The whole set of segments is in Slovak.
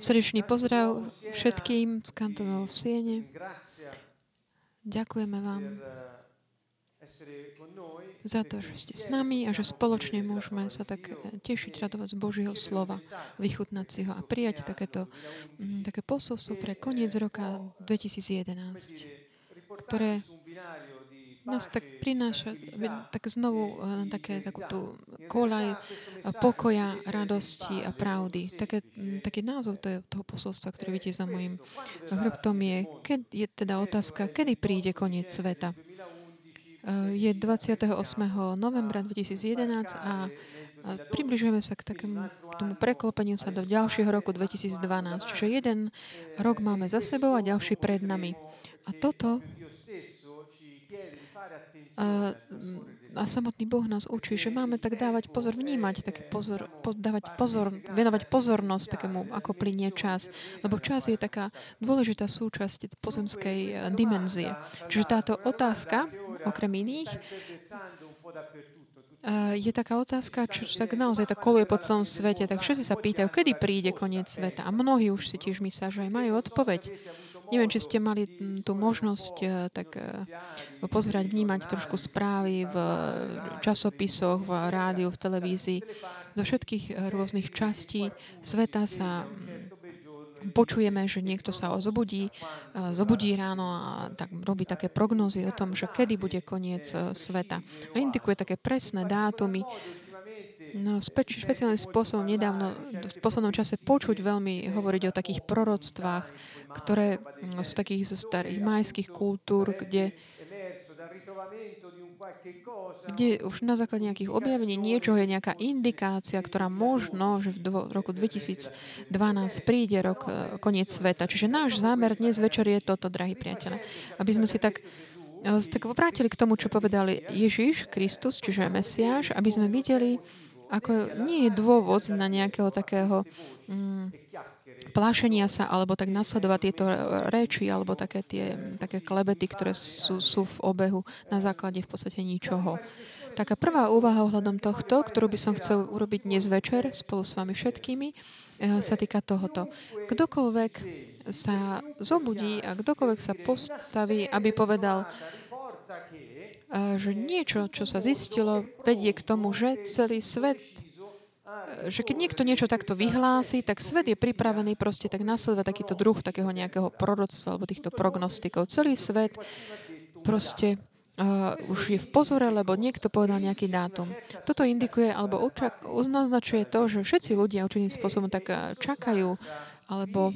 Srdečný pozdrav všetkým z kantonov v Siene. Ďakujeme vám za to, že ste s nami a že spoločne môžeme sa tak tešiť, radovať z Božieho slova, vychutnať si ho a prijať takéto, mm, také posolstvo pre koniec roka 2011, ktoré nás tak prináša tak znovu eh, také, takú tú kolaj pokoja, radosti a pravdy. Také, mm, taký názov to je toho posolstva, ktorý vidíte za mojim hrbtom je, keď je teda otázka, kedy príde koniec sveta. Eh, je 28. novembra 2011 a približujeme sa k takému tomu preklopeniu sa do ďalšieho roku 2012. Čiže jeden rok máme za sebou a ďalší pred nami. A toto a, a samotný Boh nás učí, že máme tak dávať pozor, vnímať taký pozor, poz, dávať pozor, venovať pozornosť takému, ako plinie čas. Lebo čas je taká dôležitá súčasť pozemskej e, dimenzie. Čiže táto otázka, okrem iných, e, je taká otázka, čo tak naozaj tak koluje po celom svete. Tak všetci sa pýtajú, kedy príde koniec sveta. A mnohí už si tiež myslia, že aj majú odpoveď. Neviem, či ste mali tú možnosť eh, tak eh, pozerať, vnímať trošku správy v časopisoch, v rádiu, v televízii. Zo všetkých eh, rôznych častí sveta sa mm, počujeme, že niekto sa zobudí, zobudí ráno a tak robí také prognózy o tom, že kedy bude koniec sveta. A indikuje také presné dátumy, No, spe- špeciálnym spôsobom nedávno, v poslednom čase počuť veľmi hovoriť o takých proroctvách, ktoré mm, sú takých zo starých majských kultúr, kde kde už na základe nejakých objavení niečoho je nejaká indikácia, ktorá možno, že v roku 2012 príde rok e, koniec sveta. Čiže náš zámer dnes večer je toto, drahí priateľe. Aby sme si tak e, tak vrátili k tomu, čo povedali Ježiš Kristus, čiže Mesiáš, aby sme videli, ako nie je dôvod na nejakého takého mm, plášenia sa, alebo tak nasledovať tieto reči, alebo také tie také klebety, ktoré sú, sú v obehu na základe v podstate ničoho. Taká prvá úvaha ohľadom tohto, ktorú by som chcel urobiť dnes večer spolu s vami všetkými, eh, sa týka tohoto. Kdokoľvek sa zobudí a kdokoľvek sa postaví, aby povedal, že niečo, čo sa zistilo, vedie k tomu, že celý svet že keď niekto niečo takto vyhlási, tak svet je pripravený proste tak nasledovať takýto druh takého nejakého proroctva alebo týchto prognostikov. Celý svet proste uh, už je v pozore, lebo niekto povedal nejaký dátum. Toto indikuje alebo učak, to, že všetci ľudia určitým spôsobom tak čakajú alebo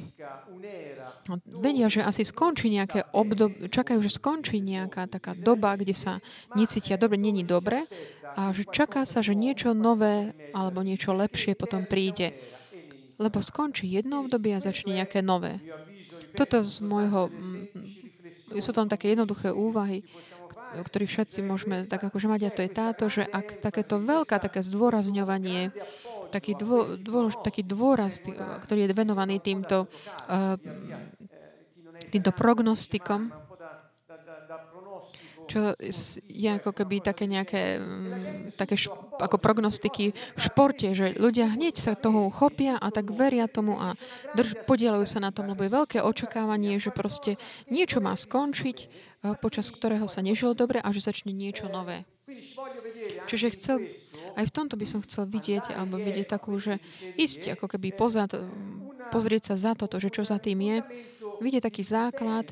vedia, že asi skončí nejaké obdobie, čakajú, že skončí nejaká taká doba, kde sa necítia dobre, není dobre a že čaká sa, že niečo nové alebo niečo lepšie potom príde. Lebo skončí jedno obdobie a začne nejaké nové. Toto z môjho... Mm, sú tam také jednoduché úvahy, ktoré všetci môžeme tak akože mať a to je táto, že ak takéto veľká také zdôrazňovanie taký, dô, dô, taký dôraz, ktorý je venovaný týmto, uh, týmto prognostikom, čo je ako keby také nejaké mm, také š, ako prognostiky v športe, že ľudia hneď sa toho chopia a tak veria tomu a drž, podielajú sa na tom, lebo je veľké očakávanie, že proste niečo má skončiť, uh, počas ktorého sa nežilo dobre a že začne niečo nové. Čiže chcel, aj v tomto by som chcel vidieť, alebo vidieť takú, že ísť ako keby pozad, pozrieť sa za toto, že čo za tým je, vidieť taký základ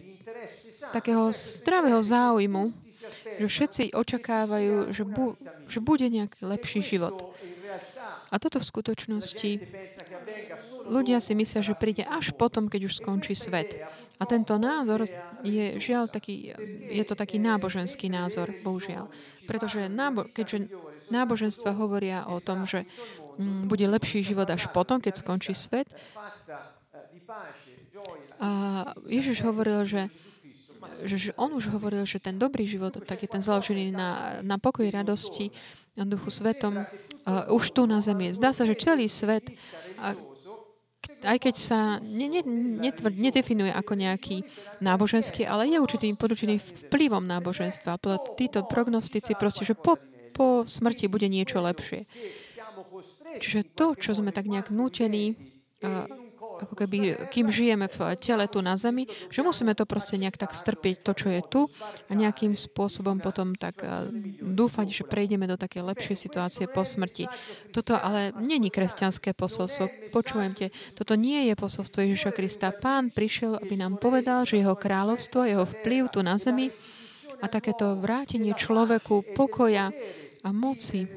takého zdravého záujmu, že všetci očakávajú, že, bu, že bude nejaký lepší život. A toto v skutočnosti ľudia si myslia, že príde až potom, keď už skončí svet. A tento názor je žiaľ taký, je to taký náboženský názor, bohužiaľ. Pretože nábo, keďže náboženstva hovoria o tom, že mm, bude lepší život až potom, keď skončí svet, a Ježiš hovoril, že že on už hovoril, že ten dobrý život, tak je ten založený na, na pokoji, radosti, na duchu svetom, uh, už tu na zemi. Zdá sa, že celý svet, uh, aj keď sa ne, ne, netvr, nedefinuje ako nejaký náboženský, ale je určitým područeným vplyvom náboženstva. Títo prognostici proste, že po, po smrti bude niečo lepšie. Čiže to, čo sme tak nejak nutení ako keby, kým žijeme v tele tu na zemi, že musíme to proste nejak tak strpieť, to, čo je tu a nejakým spôsobom potom tak dúfať, že prejdeme do také lepšie situácie po smrti. Toto ale není kresťanské posolstvo. Počujete, toto nie je posolstvo Ježiša Krista. Pán prišiel, aby nám povedal, že jeho kráľovstvo, jeho vplyv tu na zemi a takéto vrátenie človeku pokoja a moci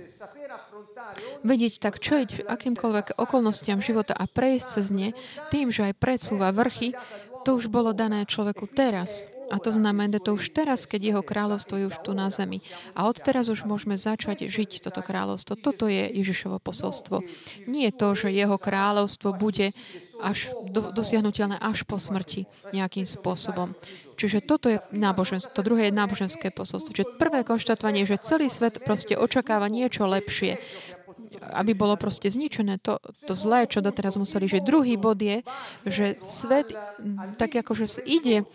vedieť tak čeliť akýmkoľvek okolnostiam života a prejsť cez ne tým, že aj predsúva vrchy, to už bolo dané človeku teraz. A to znamená, že to už teraz, keď jeho kráľovstvo je už tu na zemi. A odteraz už môžeme začať žiť toto kráľovstvo. Toto je Ježišovo posolstvo. Nie je to, že jeho kráľovstvo bude až do, dosiahnutelné až po smrti nejakým spôsobom. Čiže toto je náboženstvo. To druhé je náboženské posolstvo. Čiže prvé konštatovanie, že celý svet proste očakáva niečo lepšie aby bolo proste zničené to, to zlé, čo doteraz museli. Že druhý bod je, že svet tak akože ide,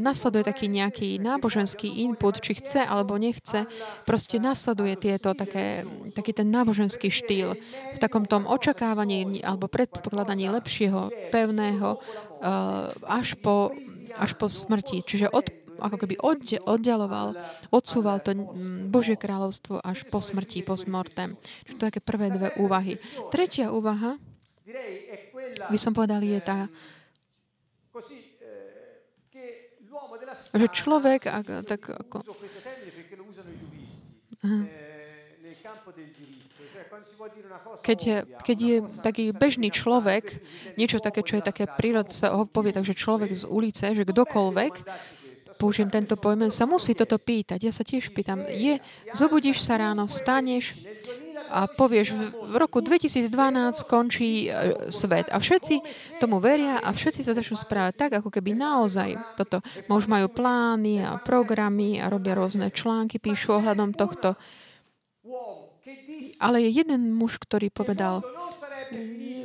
nasleduje taký nejaký náboženský input, či chce alebo nechce, proste nasleduje tieto také, taký ten náboženský štýl v takom tom očakávaní alebo predpokladaní lepšieho, pevného až po, až po smrti. Čiže od ako keby oddialoval, odsúval to Božie kráľovstvo až po smrti, po smortem. Čiže to také prvé dve úvahy. Tretia úvaha, by som povedal, je tá, že človek, ak, tak ako... Aha. Keď je, keď je taký bežný človek, niečo také, čo je také prírod, sa ho povie, takže človek z ulice, že kdokoľvek, použijem tento pojem, sa musí toto pýtať. Ja sa tiež pýtam, je, zobudíš sa ráno, vstaneš a povieš, v roku 2012 končí e, svet a všetci tomu veria a všetci sa začnú správať tak, ako keby naozaj toto. Už majú plány a programy a robia rôzne články, píšu ohľadom tohto. Ale je jeden muž, ktorý povedal,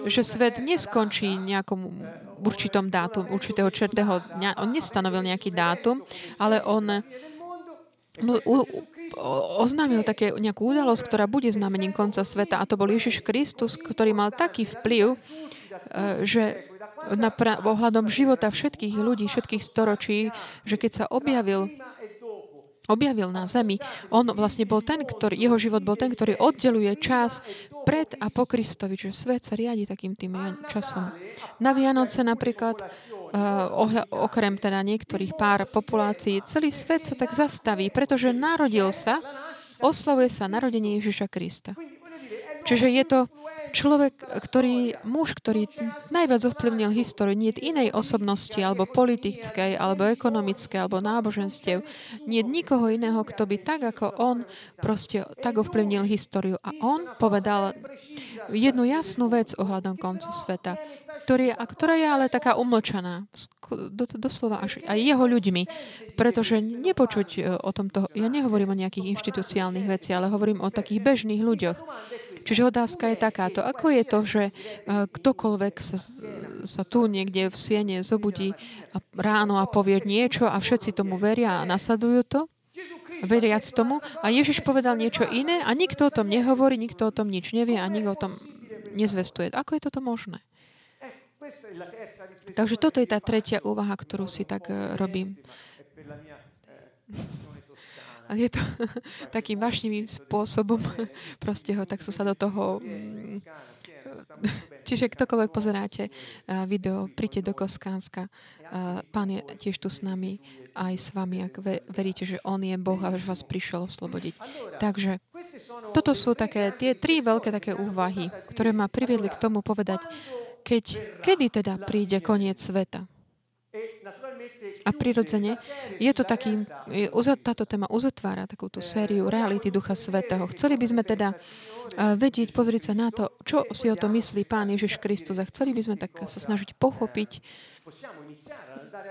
že svet neskončí nejakom určitom dátum, určitého čertého dňa. On nestanovil nejaký dátum, ale on no, u, oznámil také nejakú udalosť, ktorá bude znamením konca sveta. A to bol Ježiš Kristus, ktorý mal taký vplyv, e, že na pra- ohľadom života všetkých ľudí, všetkých storočí, že keď sa objavil objavil na zemi. On vlastne bol ten, ktorý, jeho život bol ten, ktorý oddeluje čas pred a po Kristovi, že svet sa riadi takým tým časom. Na Vianoce napríklad, uh, okrem teda niektorých pár populácií, celý svet sa tak zastaví, pretože narodil sa, oslavuje sa narodenie Ježiša Krista. Čiže je to človek, ktorý, muž, ktorý najviac ovplyvnil históriu, nie je inej osobnosti, alebo politickej, alebo ekonomickej, alebo náboženstiev. Nie je nikoho iného, kto by tak ako on proste tak ovplyvnil históriu. A on povedal jednu jasnú vec ohľadom koncu sveta, ktorý, a ktorá je ale taká umlčaná, do, doslova až aj jeho ľuďmi, pretože nepočuť e, o tomto, ja nehovorím o nejakých inštitúciálnych veciach, ale hovorím o takých bežných ľuďoch. Čiže otázka je takáto. Ako je to, že e, ktokoľvek sa, sa tu niekde v siene zobudí ráno a povie niečo a všetci tomu veria a nasledujú to? Veriac tomu. A Ježiš povedal niečo iné a nikto o tom nehovorí, nikto o tom nič nevie a nikto o tom nezvestuje. Ako je toto možné? Takže toto je tá tretia úvaha, ktorú si tak e, robím. A je to takým vášnivým spôsobom, proste ho, tak som sa do toho... Mm, čiže ktokoľvek pozeráte video, príďte do Koskánska. Pán je tiež tu s nami, aj s vami, ak veríte, že On je Boh a že vás prišiel oslobodiť. Takže toto sú také tie tri veľké také úvahy, ktoré ma priviedli k tomu povedať, keď, kedy teda príde koniec sveta. A prirodzene je to taký, je, táto téma uzatvára takúto sériu reality Ducha Svetého. Chceli by sme teda uh, vedieť, pozrieť sa na to, čo si o to myslí Pán Ježiš Kristus a chceli by sme tak sa snažiť pochopiť,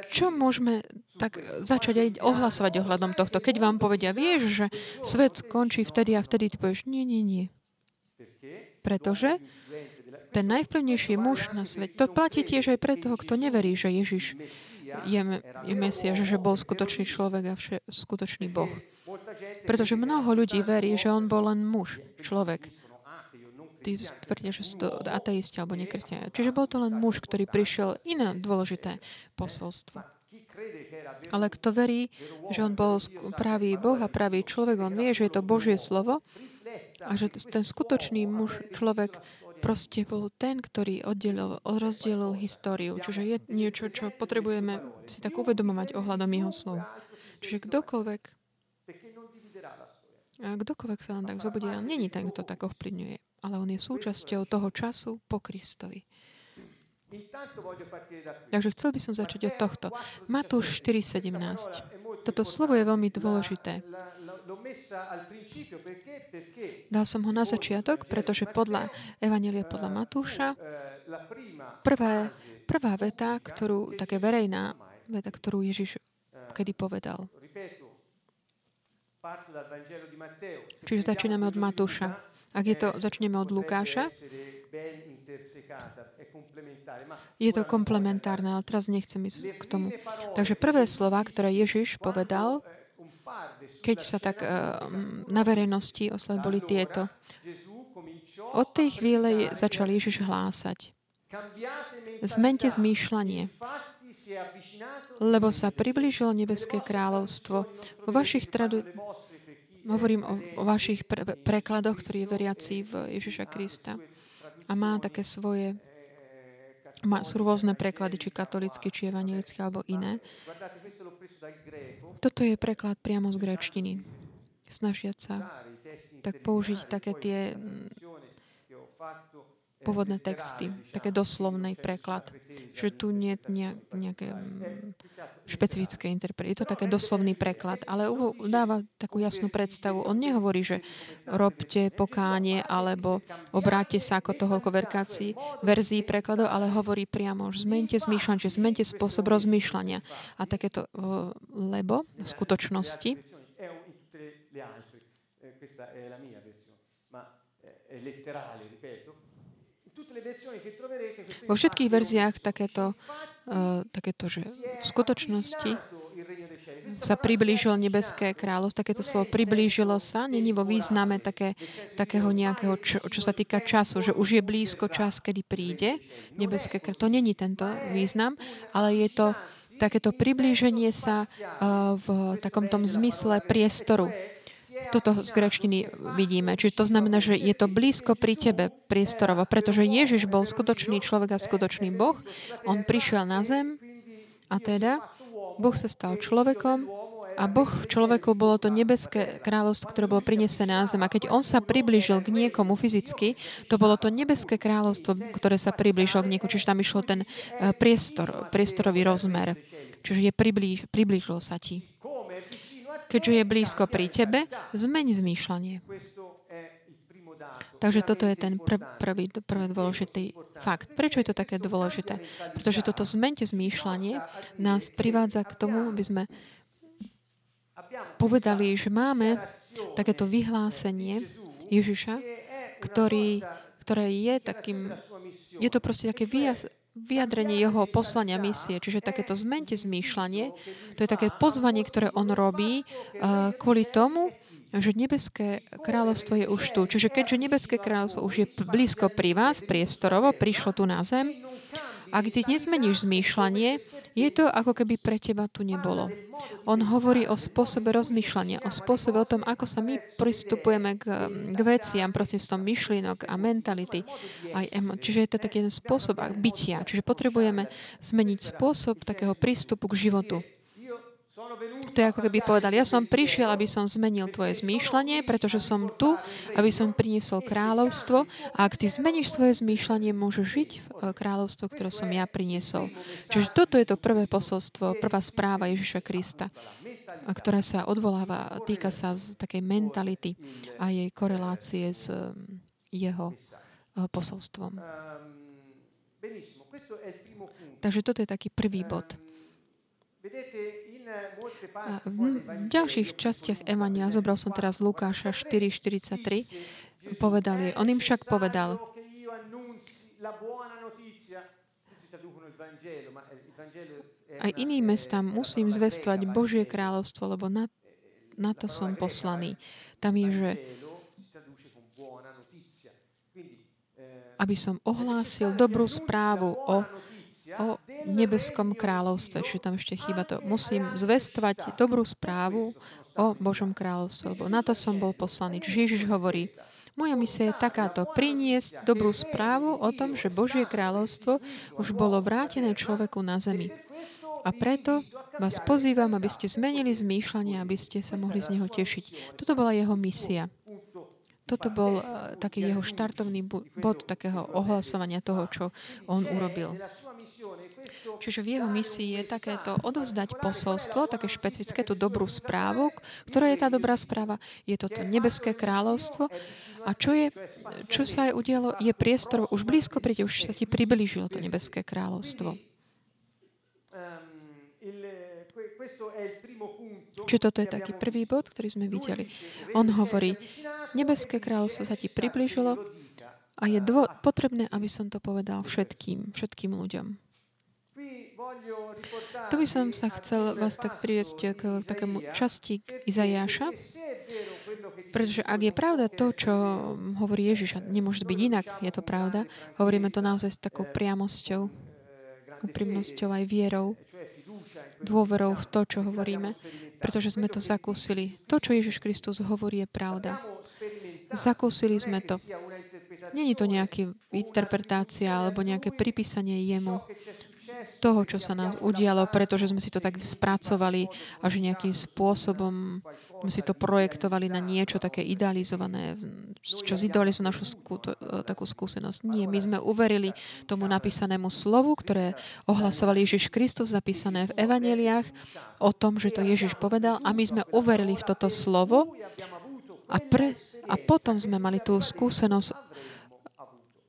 čo môžeme tak začať aj ohlasovať ohľadom tohto. Keď vám povedia, vieš, že svet skončí vtedy a vtedy, ty povieš, nie, nie, nie. Pretože ten najvplyvnejší muž na svete. To platí tiež aj pre toho, kto neverí, že Ježiš je, je Mesiaž, že bol skutočný človek a vše, skutočný Boh. Pretože mnoho ľudí verí, že on bol len muž, človek. tí tvrdia, že sú to ateisti alebo nekresťania. Čiže bol to len muž, ktorý prišiel iné dôležité posolstvo. Ale kto verí, že on bol pravý Boh a pravý človek, on vie, že je to Božie slovo a že ten skutočný muž, človek proste bol ten, ktorý rozdielil históriu. Čiže je niečo, čo potrebujeme si tak uvedomovať ohľadom jeho slov. Čiže kdokoľvek a kdokoľvek sa len tak zobudí, není ten, kto tak ovplyvňuje, ale on je súčasťou toho času po Kristovi. Takže chcel by som začať od tohto. Matúš 4.17. Toto slovo je veľmi dôležité. Dal som ho na začiatok, pretože podľa Evanelia podľa Matúša prvá, prvá veta, ktorú, také verejná veta, ktorú Ježiš kedy povedal. Čiže začíname od Matúša. Ak je to, začneme od Lukáša, je to komplementárne, ale teraz nechcem ísť k tomu. Takže prvé slova, ktoré Ježiš povedal, keď sa tak uh, na verejnosti oslavy boli tieto. Od tej chvíle začal Ježiš hlásať. Zmente zmýšľanie, lebo sa priblížilo nebeské kráľovstvo. Vo vašich tradu... Hovorím o, o vašich pre- prekladoch, ktorý je veriaci v Ježiša Krista a má také svoje má, sú rôzne preklady, či katolicky, či evanilické, alebo iné. Toto je preklad priamo z gréčtiny. Snažiať sa tak použiť také tie pôvodné texty, také doslovný preklad. Že tu nie je nejaké mm, špecifické interpretácie. Je to také doslovný preklad, ale dáva takú jasnú predstavu. On nehovorí, že robte pokánie alebo obráte sa ako tohoľko verkácií, verzií prekladov, ale hovorí priamo, že zmente zmýšľanie, že zmente spôsob rozmýšľania. A takéto, lebo v skutočnosti ma è letterale, ripeto, vo všetkých verziách takéto, uh, takéto, že v skutočnosti sa priblížil nebeské kráľovstvo, takéto slovo priblížilo sa, není vo význame také, takého nejakého, čo, čo sa týka času, že už je blízko čas, kedy príde nebeské kráľovstvo. To není tento význam, ale je to takéto priblíženie sa uh, v takom tom zmysle priestoru toto z grečtiny vidíme. Čiže to znamená, že je to blízko pri tebe priestorovo, pretože Ježiš bol skutočný človek a skutočný Boh. On prišiel na zem a teda Boh sa stal človekom a Boh v človeku bolo to nebeské kráľovstvo, ktoré bolo prinesené na zem. A keď on sa priblížil k niekomu fyzicky, to bolo to nebeské kráľovstvo, ktoré sa priblížilo k niekomu. Čiže tam išlo ten eh, priestor, priestorový rozmer. Čiže je priblíž, priblížilo sa ti keďže je blízko pri tebe, zmeň zmýšľanie. Takže toto je ten prv, prvý, prvý dôležitý fakt. Prečo je to také dôležité? Pretože toto zmente zmýšľanie nás privádza k tomu, aby sme povedali, že máme takéto vyhlásenie Ježiša, ktorý, ktoré je takým, je to proste také vyjadrenie jeho poslania misie, čiže takéto zmente zmýšľanie, to je také pozvanie, ktoré on robí uh, kvôli tomu, že nebeské kráľovstvo je už tu. Čiže keďže nebeské kráľovstvo už je blízko pri vás, priestorovo, prišlo tu na zem, ak ty nezmeníš zmýšľanie, je to ako keby pre teba tu nebolo. On hovorí o spôsobe rozmýšľania, o spôsobe o tom, ako sa my pristupujeme k, k veciam, tom myšlienok a mentality. Aj emo- čiže je to taký jeden spôsob bytia. Čiže potrebujeme zmeniť spôsob takého prístupu k životu. To je ako keby povedal, ja som prišiel, aby som zmenil tvoje zmýšľanie, pretože som tu, aby som priniesol kráľovstvo a ak ty zmeníš svoje zmýšľanie, môžeš žiť v eh, kráľovstvo, ktoré som ja priniesol. Čiže toto je to prvé posolstvo, prvá správa Ježiša Krista, ktorá sa odvoláva, týka sa z takej mentality a jej korelácie s eh, jeho eh, posolstvom. Takže toto je taký prvý bod. V ďalších častiach Emania, zobral som teraz Lukáša 4.43, povedali, on im však povedal, aj iným mestám musím zvestovať Božie kráľovstvo, lebo na, na to som poslaný. Tam je, že aby som ohlásil dobrú správu o, o nebeskom kráľovstve. Čiže tam ešte chýba to. Musím zvestovať dobrú správu o Božom kráľovstve, lebo na to som bol poslaný. Čiže Ježiš hovorí, moja misia je takáto, priniesť dobrú správu o tom, že Božie kráľovstvo už bolo vrátené človeku na zemi. A preto vás pozývam, aby ste zmenili zmýšľanie, aby ste sa mohli z neho tešiť. Toto bola jeho misia. Toto bol uh, taký jeho štartovný bod takého ohlasovania toho, čo on urobil. Čiže v jeho misii je takéto odovzdať posolstvo, také špecifické, tú dobrú správu. Ktorá je tá dobrá správa? Je toto nebeské kráľovstvo. A čo, je, čo sa aj udialo? Je priestor, už blízko príde, už sa ti priblížilo to nebeské kráľovstvo. Čiže toto je taký prvý bod, ktorý sme videli. On hovorí, nebeské kráľovstvo sa ti približilo a je dvo- potrebné, aby som to povedal všetkým, všetkým ľuďom. Tu by som sa chcel vás tak priviesť k takému časti Izajáša, pretože ak je pravda to, čo hovorí Ježiš, a nemôže byť inak, je to pravda, hovoríme to naozaj s takou priamosťou, úprimnosťou aj vierou, dôverou v to, čo hovoríme, pretože sme to zakúsili. To, čo Ježiš Kristus hovorí, je pravda. Zakúsili sme to. Není to nejaká interpretácia alebo nejaké pripísanie jemu toho, čo sa nám udialo, pretože sme si to tak spracovali a že nejakým spôsobom sme si to projektovali na niečo také idealizované, čo zidealizuje našu skú, to, takú skúsenosť. Nie, my sme uverili tomu napísanému slovu, ktoré ohlasovali Ježiš Kristus, zapísané v evaneliách, o tom, že to Ježiš povedal a my sme uverili v toto slovo a, pre, a potom sme mali tú skúsenosť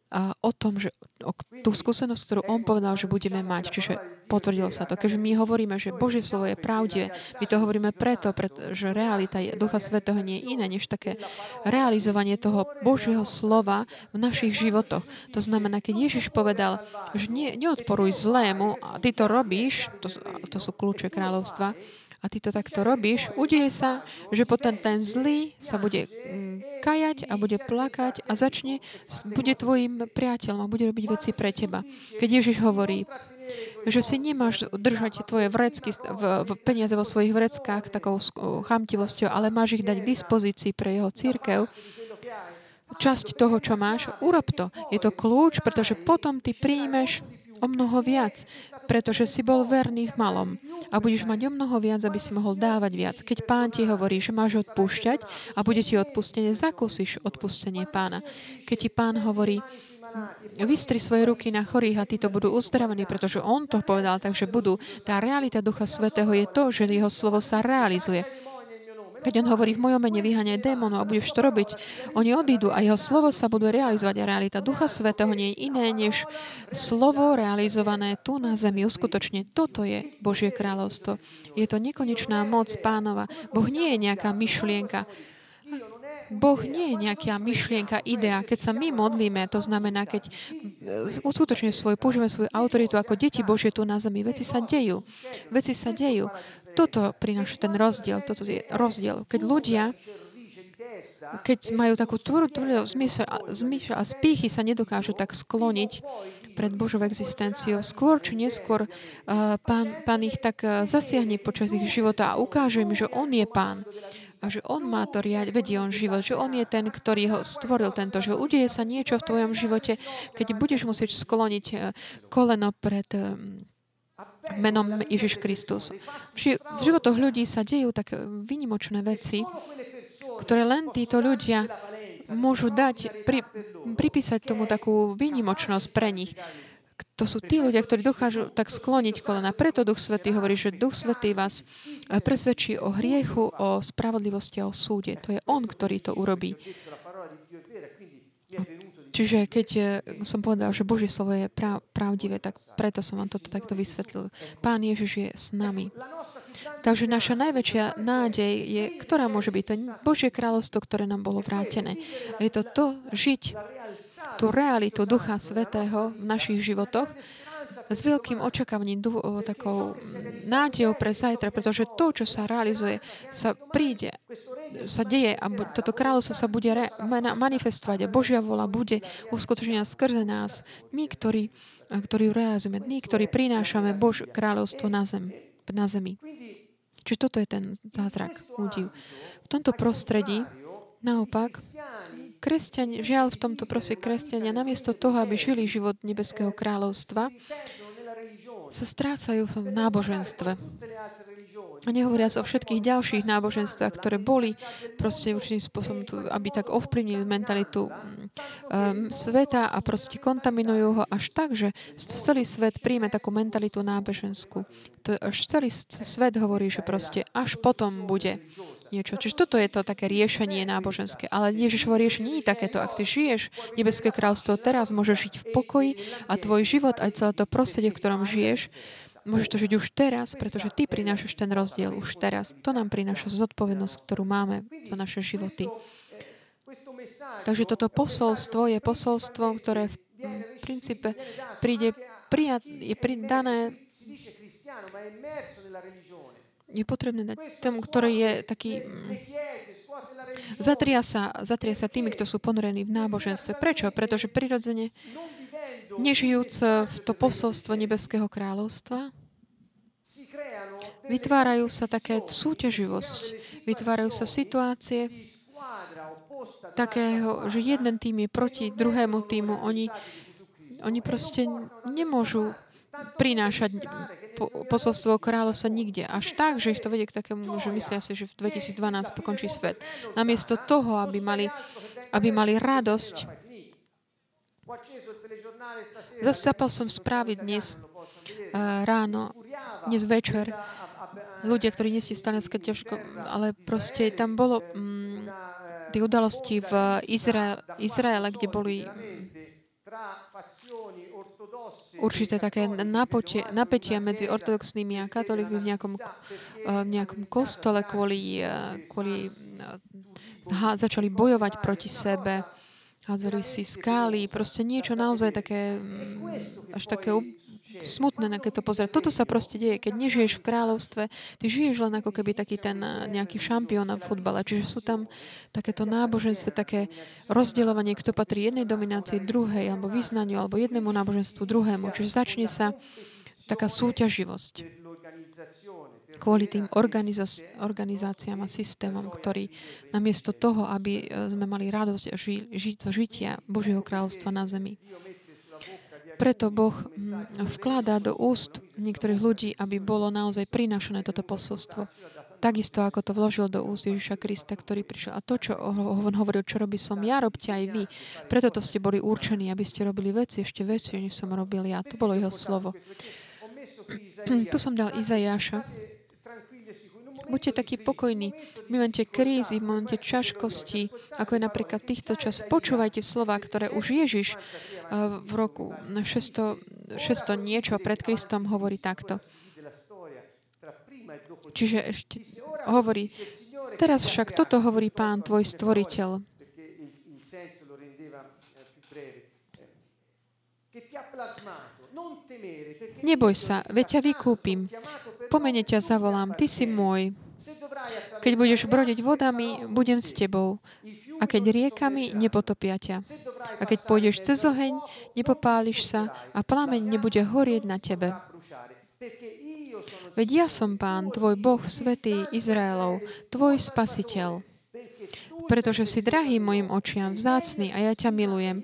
a o tom, že o tú skúsenosť, ktorú on povedal, že budeme mať. Čiže potvrdilo sa to. Keďže my hovoríme, že Božie slovo je pravdivé, my to hovoríme preto, pretože realita Ducha Svetého nie je iné, než také realizovanie toho Božieho slova v našich životoch. To znamená, keď Ježiš povedal, že nie, neodporuj zlému a ty to robíš, to, to sú kľúče kráľovstva, a ty to takto robíš, udeje sa, že potom ten zlý sa bude mm, kajať a bude plakať a začne, bude tvojim priateľom a bude robiť veci pre teba. Keď Ježiš hovorí, že si nemáš držať tvoje vrecky, v, v peniaze vo svojich vreckách takou chamtivosťou, ale máš ich dať k dispozícii pre jeho církev, časť toho, čo máš, urob to. Je to kľúč, pretože potom ty príjmeš o mnoho viac, pretože si bol verný v malom a budeš mať o mnoho viac, aby si mohol dávať viac. Keď pán ti hovorí, že máš odpúšťať a bude ti odpustenie, zakúsiš odpustenie pána. Keď ti pán hovorí, vystri svoje ruky na chorých a títo budú uzdravení, pretože on to povedal, takže budú. Tá realita Ducha Svetého je to, že jeho slovo sa realizuje. Keď on hovorí v mojom mene vyháňaj démonov a budeš to robiť, oni odídu a jeho slovo sa bude realizovať. A realita Ducha Svetého nie je iné, než slovo realizované tu na zemi. Uskutočne toto je Božie kráľovstvo. Je to nekonečná moc pánova. Boh nie je nejaká myšlienka. Boh nie je nejaká myšlienka, idea. Keď sa my modlíme, to znamená, keď uskutočne svoj, použijeme svoju autoritu ako deti Božie tu na zemi, veci sa dejú. Veci sa dejú. Toto prináša ten rozdiel. Toto je rozdiel. Keď ľudia keď majú takú tvrdú zmysel, a spíchy sa nedokážu tak skloniť pred Božou existenciou. Skôr či neskôr uh, pán, pán ich tak uh, zasiahne počas ich života a ukáže im, že On je Pán a že On má to riať, vedie On život, že On je ten, ktorý ho stvoril tento život. Udeje sa niečo v tvojom živote, keď budeš musieť skloniť uh, koleno pred menom Ježiš Kristus. V životoch ľudí sa dejú také vynimočné veci, ktoré len títo ľudia môžu dať, pri, pripísať tomu takú výnimočnosť pre nich. To sú tí ľudia, ktorí dokážu tak skloniť kolena. Preto Duch Svetý hovorí, že Duch Svetý vás eh, presvedčí o hriechu, o spravodlivosti a o súde. To je On, ktorý to urobí. Čiže keď eh, som povedal, že Božie slovo je pravdivé, tak preto som vám toto takto vysvetlil. Pán Ježiš je s nami. Takže naša najväčšia nádej je, ktorá môže byť to Božie kráľovstvo, ktoré nám bolo vrátené. Je to to žiť tú realitu Ducha Svetého v našich životoch, s veľkým očakávaním, takou nádejou pre zajtra, pretože to, čo sa realizuje, sa príde, sa deje a toto kráľovstvo sa bude re, manifestovať a Božia vola bude uskutočnená skrze nás. My, ktorí, ktorí realizujeme, my, ktorí prinášame Bož kráľovstvo na, zem, na zemi. Čiže toto je ten zázrak, údiv. V tomto prostredí, naopak, kresťania, žiaľ v tomto proste kresťania, namiesto toho, aby žili život nebeského kráľovstva, sa strácajú v náboženstve. A nehovoria o všetkých ďalších náboženstvách, ktoré boli proste určitým spôsobom, tu, aby tak ovplyvnili mentalitu um, sveta a proste kontaminujú ho až tak, že celý svet príjme takú mentalitu náboženskú. To až celý svet hovorí, že proste až potom bude niečo. Čiže toto je to také riešenie náboženské. Ale Ježišovo riešenie nie je takéto. Ak ty žiješ nebeské kráľstvo teraz, môžeš žiť v pokoji a tvoj život, aj celé to prostredie, v ktorom žiješ, môžeš to žiť už teraz, pretože ty prinášaš ten rozdiel už teraz. To nám prináša zodpovednosť, ktorú máme za naše životy. Takže toto posolstvo je posolstvo, ktoré v princípe príde prijat, je pridané je potrebné dať tomu, ktorý je taký... Mm, zatria sa, zatria sa tými, kto sú ponorení v náboženstve. Prečo? Pretože prirodzene, nežijúc v to posolstvo Nebeského kráľovstva, vytvárajú sa také súťaživosť, vytvárajú sa situácie takého, že jeden tým je proti druhému týmu. Oni, oni proste nemôžu prinášať posolstvo kráľovstva nikde. Až tak, že ich to vedie k takému, že myslia si, že v 2012 pokončí svet. Namiesto toho, aby mali, aby mali radosť. Zasapal som správy dnes uh, ráno, dnes večer. Ľudia, ktorí nie si stane ťažko, ale proste tam bolo um, tie udalosti v Izraele, Izraele kde boli určité také napotie, napätia medzi ortodoxnými a katolíkmi v nejakom, eh, v nejakom kostole kvôli, eh, kvôli eh, začali bojovať proti sebe, hádzali si skály, proste niečo naozaj také, mm, až také smutné, keď to pozerať. Toto sa proste deje. Keď nežiješ v kráľovstve, ty žiješ len ako keby taký ten eh, nejaký šampión v futbale. Čiže sú tam takéto náboženstvo, také rozdeľovanie, kto patrí jednej dominácii, druhej, alebo vyznaniu, alebo jednému náboženstvu, druhému. Čiže začne sa taká súťaživosť kvôli tým organizáciám a systémom, ktorý namiesto toho, aby eh, sme mali radosť ži- žiť zo žitia Božieho kráľovstva na zemi, preto Boh mm, vkladá do úst niektorých ľudí, aby bolo naozaj prinašané toto posolstvo. Takisto, ako to vložil do úst Ježiša Krista, ktorý prišiel. A to, čo on hovoril, čo robí som ja, robte aj vy. Preto to ste boli určení, aby ste robili veci ešte väčšie, než som robil ja. To bolo jeho slovo. tu som dal Izajáša. Buďte takí pokojní. V momente krízy, v momente ťažkosti, ako je napríklad týchto čas, počúvajte slova, ktoré už Ježiš eh, v roku 600, 600 niečo pred Kristom hovorí takto. Čiže ešte hovorí, teraz však toto hovorí Pán, tvoj stvoriteľ. Neboj sa, veď ťa vykúpim. Pomene ťa zavolám, ty si môj. Keď budeš brodiť vodami, budem s tebou. A keď riekami, nepotopia ťa. A keď pôjdeš cez oheň, nepopáliš sa a plameň nebude horieť na tebe. Veď ja som Pán, tvoj Boh, svetý Izraelov, tvoj spasiteľ. Pretože si drahý mojim očiam, vzácný a ja ťa milujem.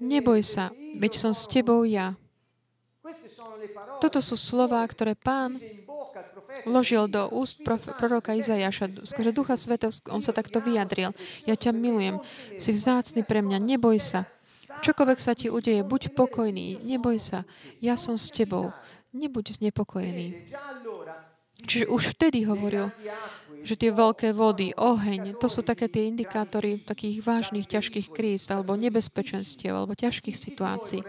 Neboj sa, veď som s tebou ja. Toto sú slova, ktoré pán vložil do úst proroka Izajaša. Skrze Ducha Svetov on sa takto vyjadril. Ja ťa milujem, si vzácny pre mňa, neboj sa. Čokoľvek sa ti udeje, buď pokojný, neboj sa, ja som s tebou. Nebuď znepokojený. Čiže už vtedy hovoril, že tie veľké vody, oheň, to sú také tie indikátory takých vážnych, ťažkých kríz alebo nebezpečenstiev alebo ťažkých situácií.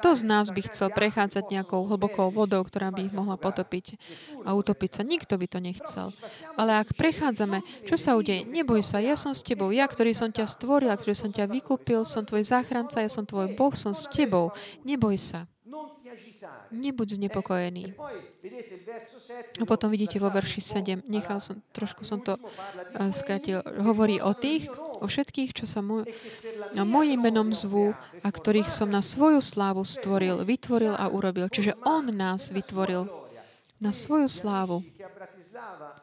Kto z nás by chcel prechádzať nejakou hlbokou vodou, ktorá by ich mohla potopiť a utopiť sa? Nikto by to nechcel. Ale ak prechádzame, čo sa udeje? Neboj sa, ja som s tebou. Ja, ktorý som ťa stvoril, ktorý som ťa vykúpil, som tvoj záchranca, ja som tvoj Boh, som s tebou. Neboj sa. Nebuď znepokojený. A potom vidíte vo verši 7, nechal som, trošku som to uh, skrátil, hovorí o tých, o všetkých, čo sa môj, mojim menom zvú a ktorých som na svoju slávu stvoril, vytvoril a urobil. Čiže On nás vytvoril na svoju slávu.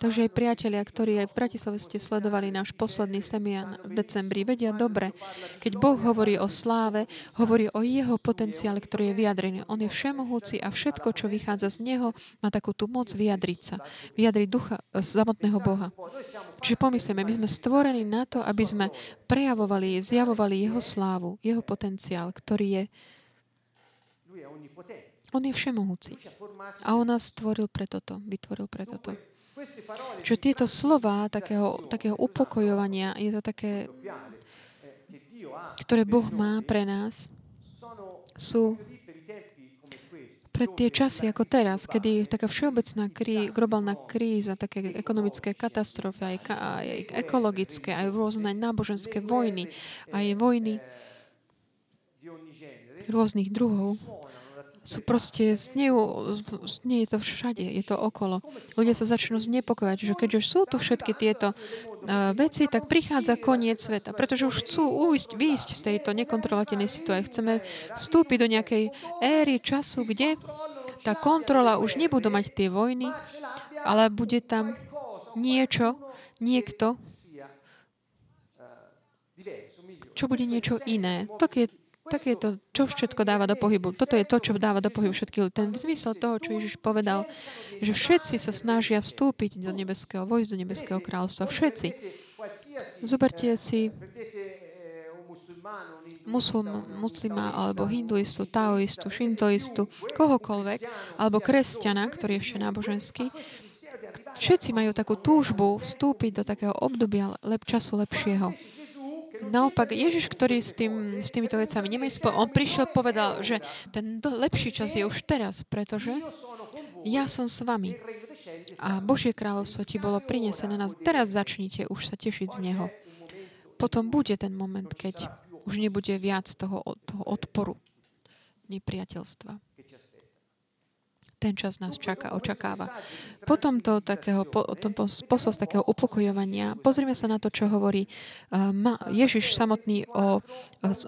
Takže aj priatelia, ktorí aj v Bratislave ste sledovali náš posledný semian v decembri, vedia dobre, keď Boh hovorí o sláve, hovorí o jeho potenciále, ktorý je vyjadrený. On je všemohúci a všetko, čo vychádza z neho, má takú tú moc vyjadriť sa. Vyjadriť ducha e, samotného Boha. Čiže pomyslíme, my sme stvorení na to, aby sme prejavovali, zjavovali jeho slávu, jeho potenciál, ktorý je on je všemohúci. A on nás stvoril pre toto, vytvoril pre toto. Že tieto slova takého, takého upokojovania, je to také, ktoré Boh má pre nás, sú pre tie časy ako teraz, kedy taká všeobecná krí, globálna kríza, také ekonomické katastrofy, aj, aj ekologické, aj rôzne náboženské vojny, aj vojny rôznych druhov, sú proste, znejú, znie to všade, je to okolo. Ľudia sa začnú znepokojať, že keďže sú tu všetky tieto uh, veci, tak prichádza koniec sveta, pretože už chcú ujsť, výjsť z tejto nekontrolovateľnej situácie. Chceme vstúpiť do nejakej éry času, kde tá kontrola už nebudú mať tie vojny, ale bude tam niečo, niekto, čo bude niečo iné. Tak je tak je to, čo všetko dáva do pohybu. Toto je to, čo dáva do pohybu všetky. Ten zmysel toho, čo Ježiš povedal, že všetci sa snažia vstúpiť do nebeského, vojsť do nebeského kráľstva. Všetci. Zoberte si muslima, muslima alebo hinduistu, taoistu, šintoistu, kohokoľvek, alebo kresťana, ktorý je ešte náboženský, všetci majú takú túžbu vstúpiť do takého obdobia lep, času lepšieho. Naopak, Ježiš, ktorý s, tým, s týmito vecami nemyslel, on prišiel, povedal, že ten lepší čas je už teraz, pretože ja som s vami. A Božie kráľovstvo ti bolo prinesené nás. Teraz začnite už sa tešiť z Neho. Potom bude ten moment, keď už nebude viac toho, toho odporu, nepriateľstva ten čas nás čaká, očakáva. Potom to takého, po, to posos takého upokojovania, pozrime sa na to, čo hovorí uh, Ježiš samotný o,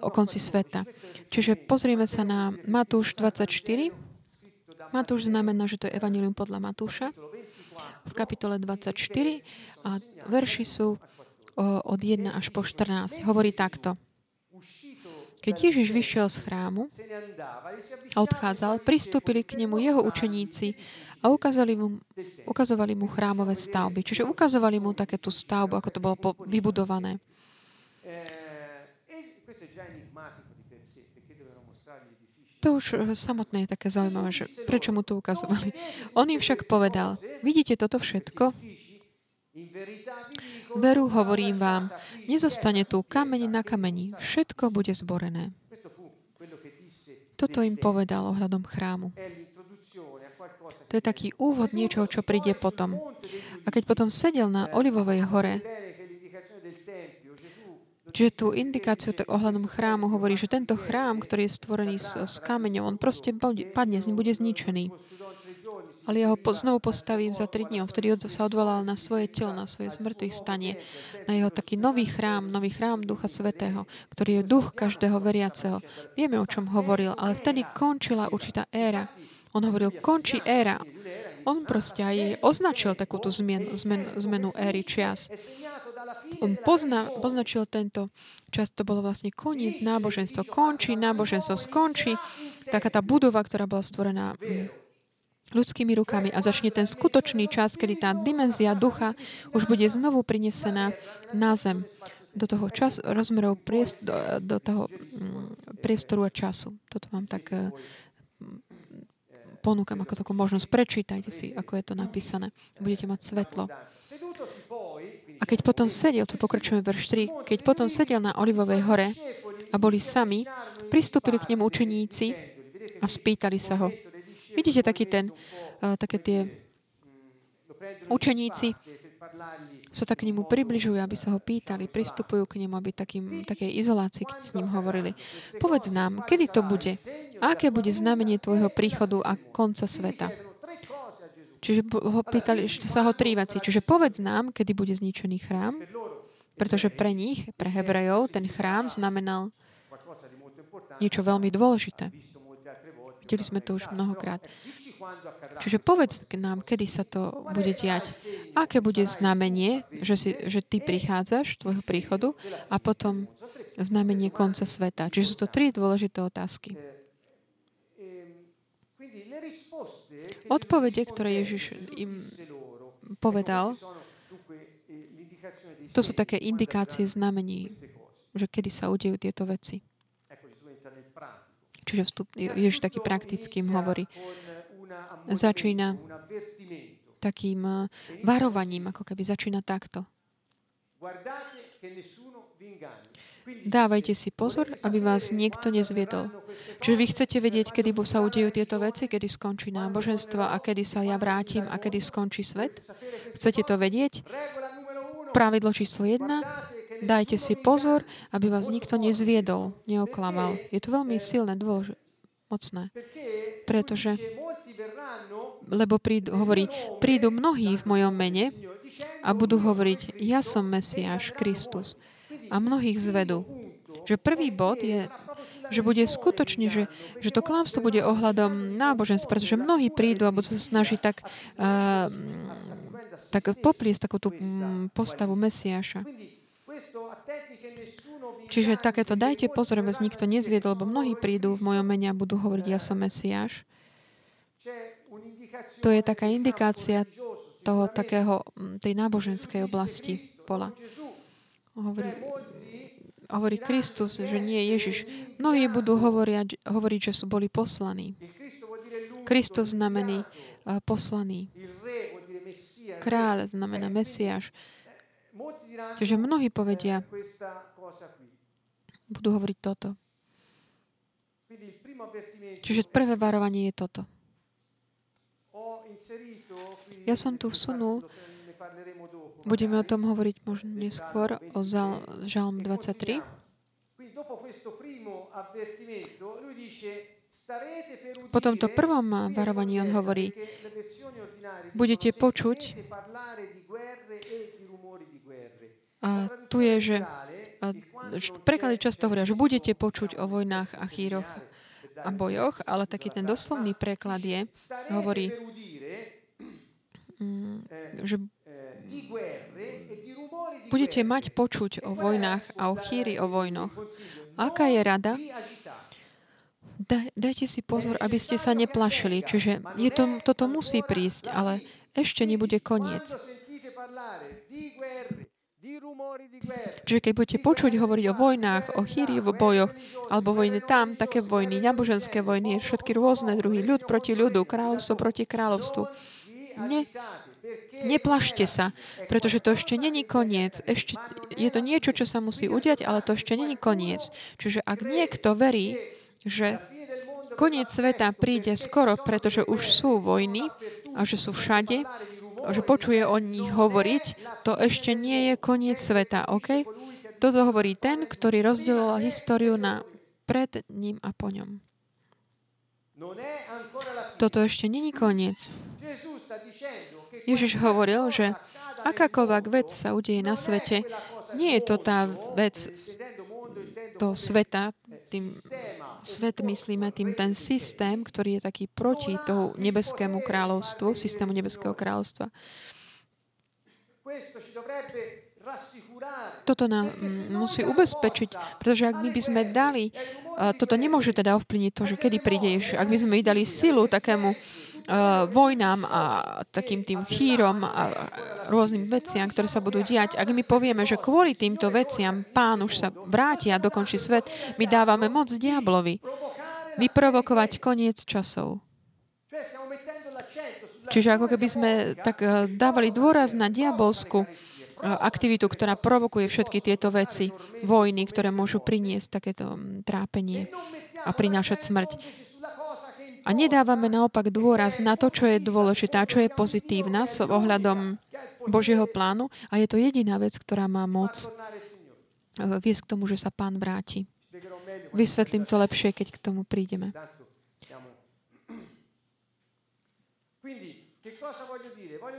o konci sveta. Čiže pozrime sa na Matúš 24. Matúš znamená, že to je Evangelium podľa Matúša v kapitole 24 a verši sú od 1 až po 14. Hovorí takto. Keď Ježiš vyšiel z chrámu a odchádzal, pristúpili k nemu jeho učeníci a ukázali mu, ukazovali mu chrámové stavby. Čiže ukazovali mu také tú stavbu, ako to bolo vybudované. To už eh, samotné je také zaujímavé, že prečo mu to ukazovali. On im však povedal, vidíte toto všetko? Veru hovorím vám, nezostane tu kameň na kameni, všetko bude zborené. Toto im povedal ohľadom chrámu. To je taký úvod niečoho, čo príde potom. A keď potom sedel na Olivovej hore, Čiže tú indikáciu tak ohľadom chrámu hovorí, že tento chrám, ktorý je stvorený z, z kameňov, on proste padne, bude zničený ale ja ho znovu postavím za tri dní. On vtedy sa odvolal na svoje telo, na svoje zmrtvých stanie, na jeho taký nový chrám, nový chrám Ducha Svetého, ktorý je duch každého veriaceho. Vieme, o čom hovoril, ale vtedy končila určitá éra. On hovoril, končí éra. On proste aj označil takúto zmenu, zmenu, zmenu éry čias. On pozna, poznačil tento čas, to bolo vlastne koniec náboženstva. Končí náboženstvo, skončí taká tá budova, ktorá bola stvorená mm, ľudskými rukami a začne ten skutočný čas, kedy tá dimenzia ducha už bude znovu prinesená na zem do toho čas, rozmerov priest, do, do toho mm, priestoru a času. Toto vám tak mm, ponúkam ako takú možnosť. Prečítajte si, ako je to napísané. Budete mať svetlo. A keď potom sedel, tu pokračujeme verš 3, keď potom sedel na Olivovej hore a boli sami, pristúpili k nemu učeníci a spýtali sa ho, Vidíte taký ten, uh, také tie učeníci, sa tak k nemu približujú, aby sa ho pýtali, pristupujú k nemu, aby takým, takej izolácii s ním hovorili. Povedz nám, kedy to bude? Aké bude znamenie tvojho príchodu a konca sveta? Čiže ho pýtali sa ho tri veci. Čiže povedz nám, kedy bude zničený chrám, pretože pre nich, pre Hebrejov, ten chrám znamenal niečo veľmi dôležité. Videli sme to už mnohokrát. Čiže povedz nám, kedy sa to bude diať. Aké bude znamenie, že, si, že ty prichádzaš, tvojho príchodu, a potom znamenie konca sveta. Čiže sú to tri dôležité otázky. Odpovede, ktoré Ježiš im povedal, to sú také indikácie znamení, že kedy sa udejú tieto veci. Čiže vstup, Ježiš taký praktický im hovorí začína takým eh, varovaním, ako keby začína takto. Dávajte si pozor, aby vás niekto nezviedol. Čiže vy chcete vedieť, kedy sa udejú tieto veci, kedy skončí náboženstvo a kedy sa ja vrátim a kedy skončí svet? Chcete to vedieť? Pravidlo číslo jedna. Dajte si pozor, aby vás nikto nezviedol, neoklamal. Je to veľmi silné, dôležité, mocné. Pretože lebo prídu, hovorí, prídu mnohí v mojom mene a budú hovoriť, ja som Mesiáš, Kristus. A mnohých zvedú. Že prvý bod je, že bude skutočne, že, že to klamstvo bude ohľadom náboženstva, pretože mnohí prídu a budú sa snažiť tak, uh, tak popliesť takú tú mm, postavu Mesiáša. Čiže takéto dajte pozor, aby nikto nezviedol, lebo mnohí prídu v mojom mene a budú hovoriť, ja som Mesiáš. To je taká indikácia toho takého, tej náboženskej oblasti pola. Hovorí, hovorí Kristus, že nie Ježiš. Mnohí budú hovoriať, hovoriť, že sú boli poslaní. Kristus znamená uh, poslaný. Kráľ znamená Mesiáš. Čiže mnohí povedia, budú hovoriť toto. Čiže prvé varovanie je toto. Ja som tu vsunul, budeme o tom hovoriť možno neskôr, o Žalm 23. Po tomto prvom varovaní on hovorí, budete počuť, a tu je, že preklady často hovoria, že budete počuť o vojnách a chýroch a bojoch, ale taký ten doslovný preklad je, hovorí, Mm, že budete mať počuť o vojnách a o chýry o vojnoch. Aká je rada? dajte si pozor, aby ste sa neplašili. Čiže je to, toto musí prísť, ale ešte nebude koniec. Čiže keď budete počuť hovoriť o vojnách, o chýri, o bojoch, alebo vojny tam, také vojny, náboženské vojny, všetky rôzne druhy, ľud proti ľudu, kráľovstvo proti kráľovstvu. Ne, neplašte sa, pretože to ešte není koniec. Ešte, je to niečo, čo sa musí udiať, ale to ešte není koniec. Čiže ak niekto verí, že koniec sveta príde skoro, pretože už sú vojny a že sú všade, že počuje o nich hovoriť, to ešte nie je koniec sveta, OK? Toto hovorí ten, ktorý rozdelil históriu na pred ním a po ňom. Toto ešte není koniec. Ježiš hovoril, že akákoľvek vec sa udeje na svete, nie je to tá vec do sveta, tým svet myslíme tým ten systém, ktorý je taký proti tomu nebeskému kráľovstvu, systému nebeského kráľovstva. Toto nám musí ubezpečiť, pretože ak my by sme dali, toto nemôže teda ovplyvniť to, že kedy príde Ježiš, ak by sme dali silu takému vojnám a takým tým chýrom a rôznym veciam, ktoré sa budú diať. Ak my povieme, že kvôli týmto veciam pán už sa vráti a dokončí svet, my dávame moc diablovi vyprovokovať koniec časov. Čiže ako keby sme tak dávali dôraz na diabolskú aktivitu, ktorá provokuje všetky tieto veci, vojny, ktoré môžu priniesť takéto trápenie a prinášať smrť. A nedávame naopak dôraz na to, čo je dôležité a čo je pozitívna s ohľadom Božieho plánu a je to jediná vec, ktorá má moc viesť k tomu, že sa pán vráti. Vysvetlím to lepšie, keď k tomu prídeme.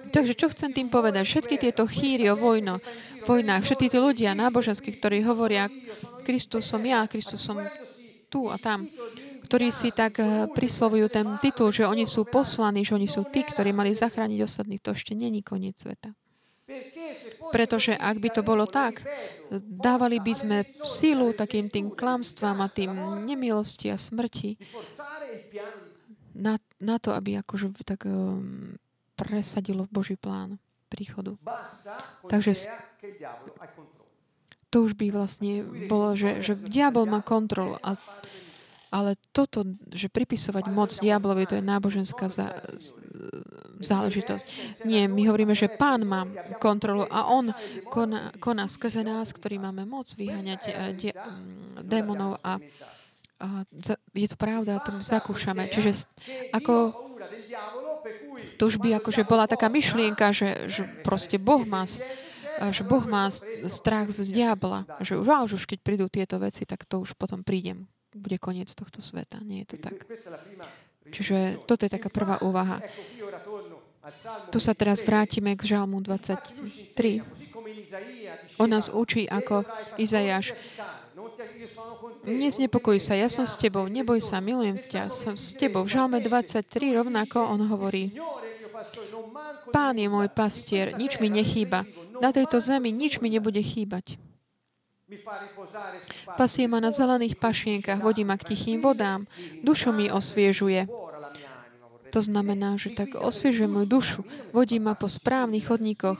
Takže čo chcem tým povedať? Všetky tieto chýry o vojno, vojnách, všetky tí ľudia náboženskí, ktorí hovoria, Kristus som ja, Kristus som tu a tam, ktorí si tak eh, prislovujú ten titul, že oni sú poslaní, že oni sú tí, ktorí mali zachrániť ostatných. To ešte není koniec sveta. Pretože ak by to bolo tak, dávali by sme sílu takým tým klamstvám a tým nemilosti a smrti na, na to, aby akože tak um, presadilo Boží plán príchodu. Takže to už by vlastne bolo, že, že diabol má kontrolu. A, ale toto, že pripisovať moc diablovi, to je náboženská za, záležitosť. Nie, my hovoríme, že pán má kontrolu a on koná, koná skrze nás, ktorý máme moc vyháňať eh, de, démonov a, a je to pravda, to zakúšame. Čiže ako to už by akože bola taká myšlienka, že, že proste Boh má že Boh má strach z diabla, že už, už keď prídu tieto veci, tak to už potom prídem. Bude koniec tohto sveta. Nie je to tak. Čiže toto je taká prvá úvaha. Tu sa teraz vrátime k Žalmu 23. On nás učí ako Izajáš. Neznepokoj sa, ja som s tebou, neboj sa, milujem ťa, som s tebou. V Žalme 23 rovnako on hovorí, Pán je môj pastier, nič mi nechýba. Na tejto zemi nič mi nebude chýbať. Pasie ma na zelených pašienkach, vodí ma k tichým vodám, dušu mi osviežuje. To znamená, že tak osviežuje moju dušu, vodí ma po správnych chodníkoch,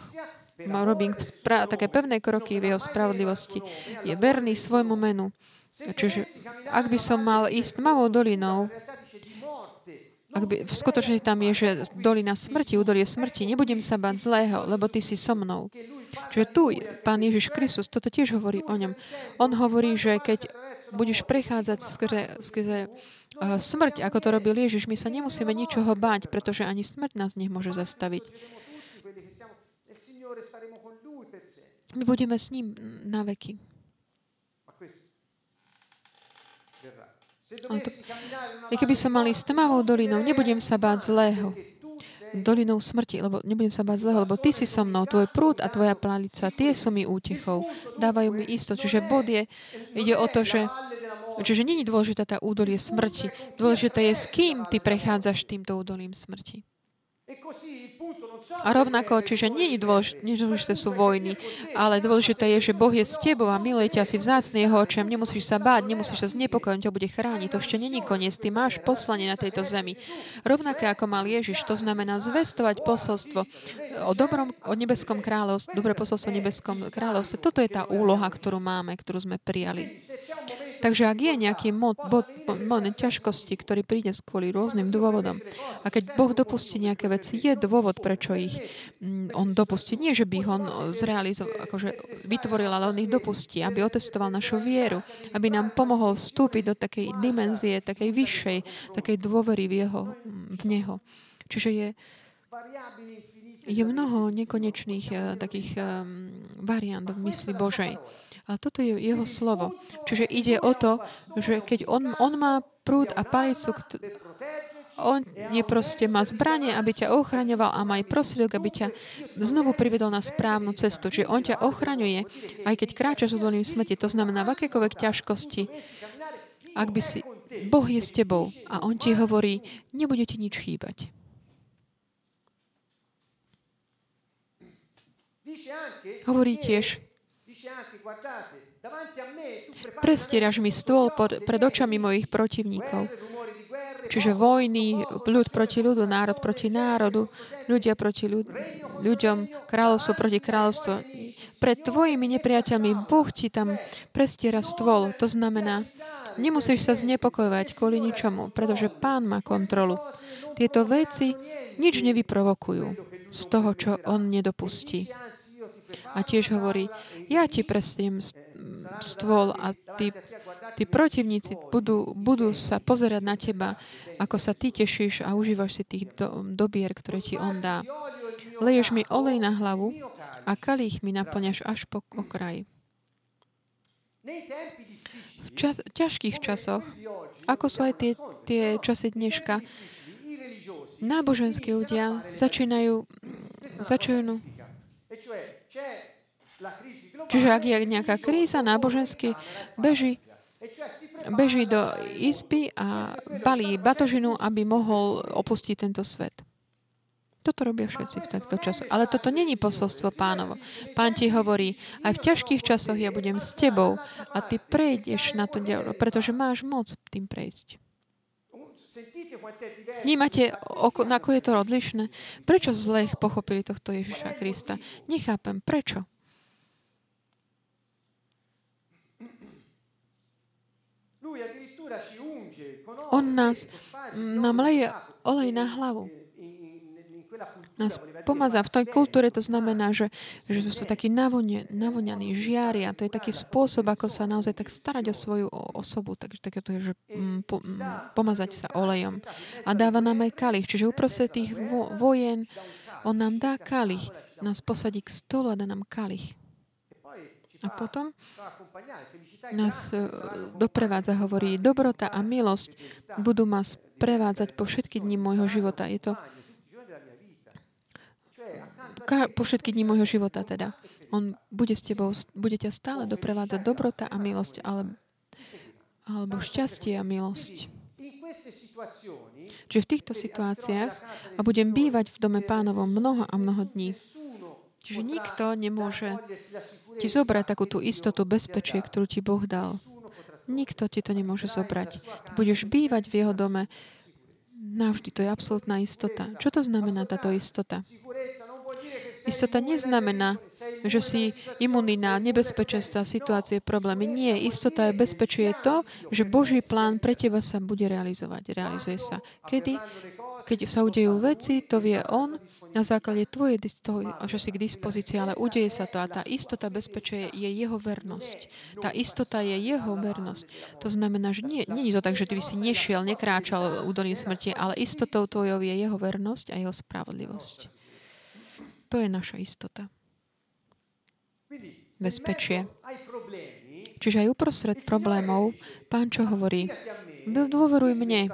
ma robím spra- také pevné kroky v jeho spravodlivosti. Je verný svojmu menu. Čiže ak by som mal ísť tmavou dolinou, ak by, v skutočnosti tam je, že dolina smrti, údolie smrti, nebudem sa báť zlého, lebo ty si so mnou. Čiže tu Pán Ježiš Kristus, toto tiež hovorí o ňom. On hovorí, že keď budeš prechádzať skrze, skrze uh, smrť, ako to robil Ježiš, my sa nemusíme ničoho báť, pretože ani smrť nás nemôže zastaviť. My budeme s ním na veky. To, I keby som mali s tmavou dolinou, nebudem sa báť zlého. Dolinou smrti, lebo nebudem sa báť zlého, lebo ty si so mnou, tvoj prúd a tvoja plálica, tie sú mi útechou. Dávajú mi istotu. Čiže bod je, ide o to, že Čiže je dôležitá tá údolie smrti. Dôležité je, s kým ty prechádzaš týmto údolím smrti. A rovnako, čiže nie je dôležité, dôležité sú vojny, ale dôležité je, že Boh je s tebou a miluje ťa si vzácne jeho očiam. Nemusíš sa báť, nemusíš sa znepokojiť, ťa bude chrániť. To ešte není koniec. Ty máš poslanie na tejto zemi. Rovnaké ako mal Ježiš, to znamená zvestovať posolstvo o dobrom, o nebeskom kráľovstve, dobré posolstvo o nebeskom kráľovstve. Toto je tá úloha, ktorú máme, ktorú sme prijali. Takže ak je nejaký moment ťažkosti, ktorý príde kvôli rôznym dôvodom, a keď Boh dopustí nejaké veci, je dôvod, prečo ich mm, on dopustí. Nie, že by ich on zrealizoval, akože vytvoril, ale on ich dopustí, aby otestoval našu vieru, aby nám pomohol vstúpiť do takej dimenzie, takej vyššej, takej dôvery v, jeho, v Neho. Čiže je, je mnoho nekonečných uh, takých um, variant v mysli Božej. A toto je jeho slovo. Čiže ide o to, že keď on, on má prúd a palicu, on je proste, má zbranie, aby ťa ochraňoval a má aj prostriedok, aby ťa znovu privedol na správnu cestu. Čiže on ťa ochraňuje, aj keď kráčaš údolím smrti. To znamená, v akékoľvek ťažkosti, ak by si, Boh je s tebou a on ti hovorí, nebude ti nič chýbať. Hovorí tiež, Prestieraš mi stôl pod, pred očami mojich protivníkov. Čiže vojny, ľud proti ľudu, národ proti národu, ľudia proti ľud, ľuďom, kráľovstvo proti kráľovstvo. Pred tvojimi nepriateľmi Boh ti tam prestiera stôl. To znamená, nemusíš sa znepokojovať kvôli ničomu, pretože Pán má kontrolu. Tieto veci nič nevyprovokujú z toho, čo On nedopustí. A tiež hovorí, ja ti prestriem stôl a tí, tí protivníci budú, budú sa pozerať na teba, ako sa ty tešíš a užívaš si tých do, dobier, ktoré ti on dá. leješ mi olej na hlavu a kalich mi naplňaš až po okraj. V čas, ťažkých časoch, ako sú aj tie, tie časy dneška, náboženskí ľudia začínajú, začínajú Čiže ak je nejaká kríza nábožensky, beží, beží do izby a balí batožinu, aby mohol opustiť tento svet. Toto robia všetci v takto času. Ale toto není posolstvo pánovo. Pán ti hovorí, aj v ťažkých časoch ja budem s tebou a ty prejdeš na to pretože máš moc tým prejsť. Vnímate, ako je to odlišné? Prečo zle pochopili tohto Ježiša Krista? Nechápem. Prečo? On nás, nám leje olej na hlavu. Nás pomazá. V tej kultúre to znamená, že, že sú takí navonia, navonianí žiari a to je taký spôsob, ako sa naozaj tak starať o svoju osobu. Takže také to je, že mm, mm, pomazať sa olejom. A dáva nám aj kalich. Čiže uprostred tých vo, vojen on nám dá kalich. Nás posadí k stolu a dá nám kalich. A potom nás e, doprevádza, hovorí, dobrota a milosť budú ma prevádzať po všetky dni môjho života. Je to po všetky dni môjho života teda. On bude s tebou, bude ťa stále doprevádzať dobrota a milosť, ale, alebo šťastie a milosť. Čiže v týchto situáciách a budem bývať v dome pánovom mnoho a mnoho dní. Čiže nikto nemôže ti zobrať takú tú istotu, bezpečie, ktorú ti Boh dal. Nikto ti to nemôže zobrať. Ty budeš bývať v jeho dome navždy. To je absolútna istota. Čo to znamená táto istota? Istota neznamená, že si imunný na nebezpečenstva, situácie, problémy. Nie, istota je bezpečie to, že Boží plán pre teba sa bude realizovať. Realizuje sa. Kedy? Keď sa udejú veci, to vie On na základe tvojej, toho, že si k dispozícii, ale udeje sa to a tá istota bezpečia je jeho vernosť. Tá istota je jeho vernosť. To znamená, že nie, nie je to tak, že ty by si nešiel, nekráčal údolím smrti, ale istotou tvojou je jeho vernosť a jeho spravodlivosť. To je naša istota. Bezpečie. Čiže aj uprostred problémov, pán čo hovorí? Dôveruj mne,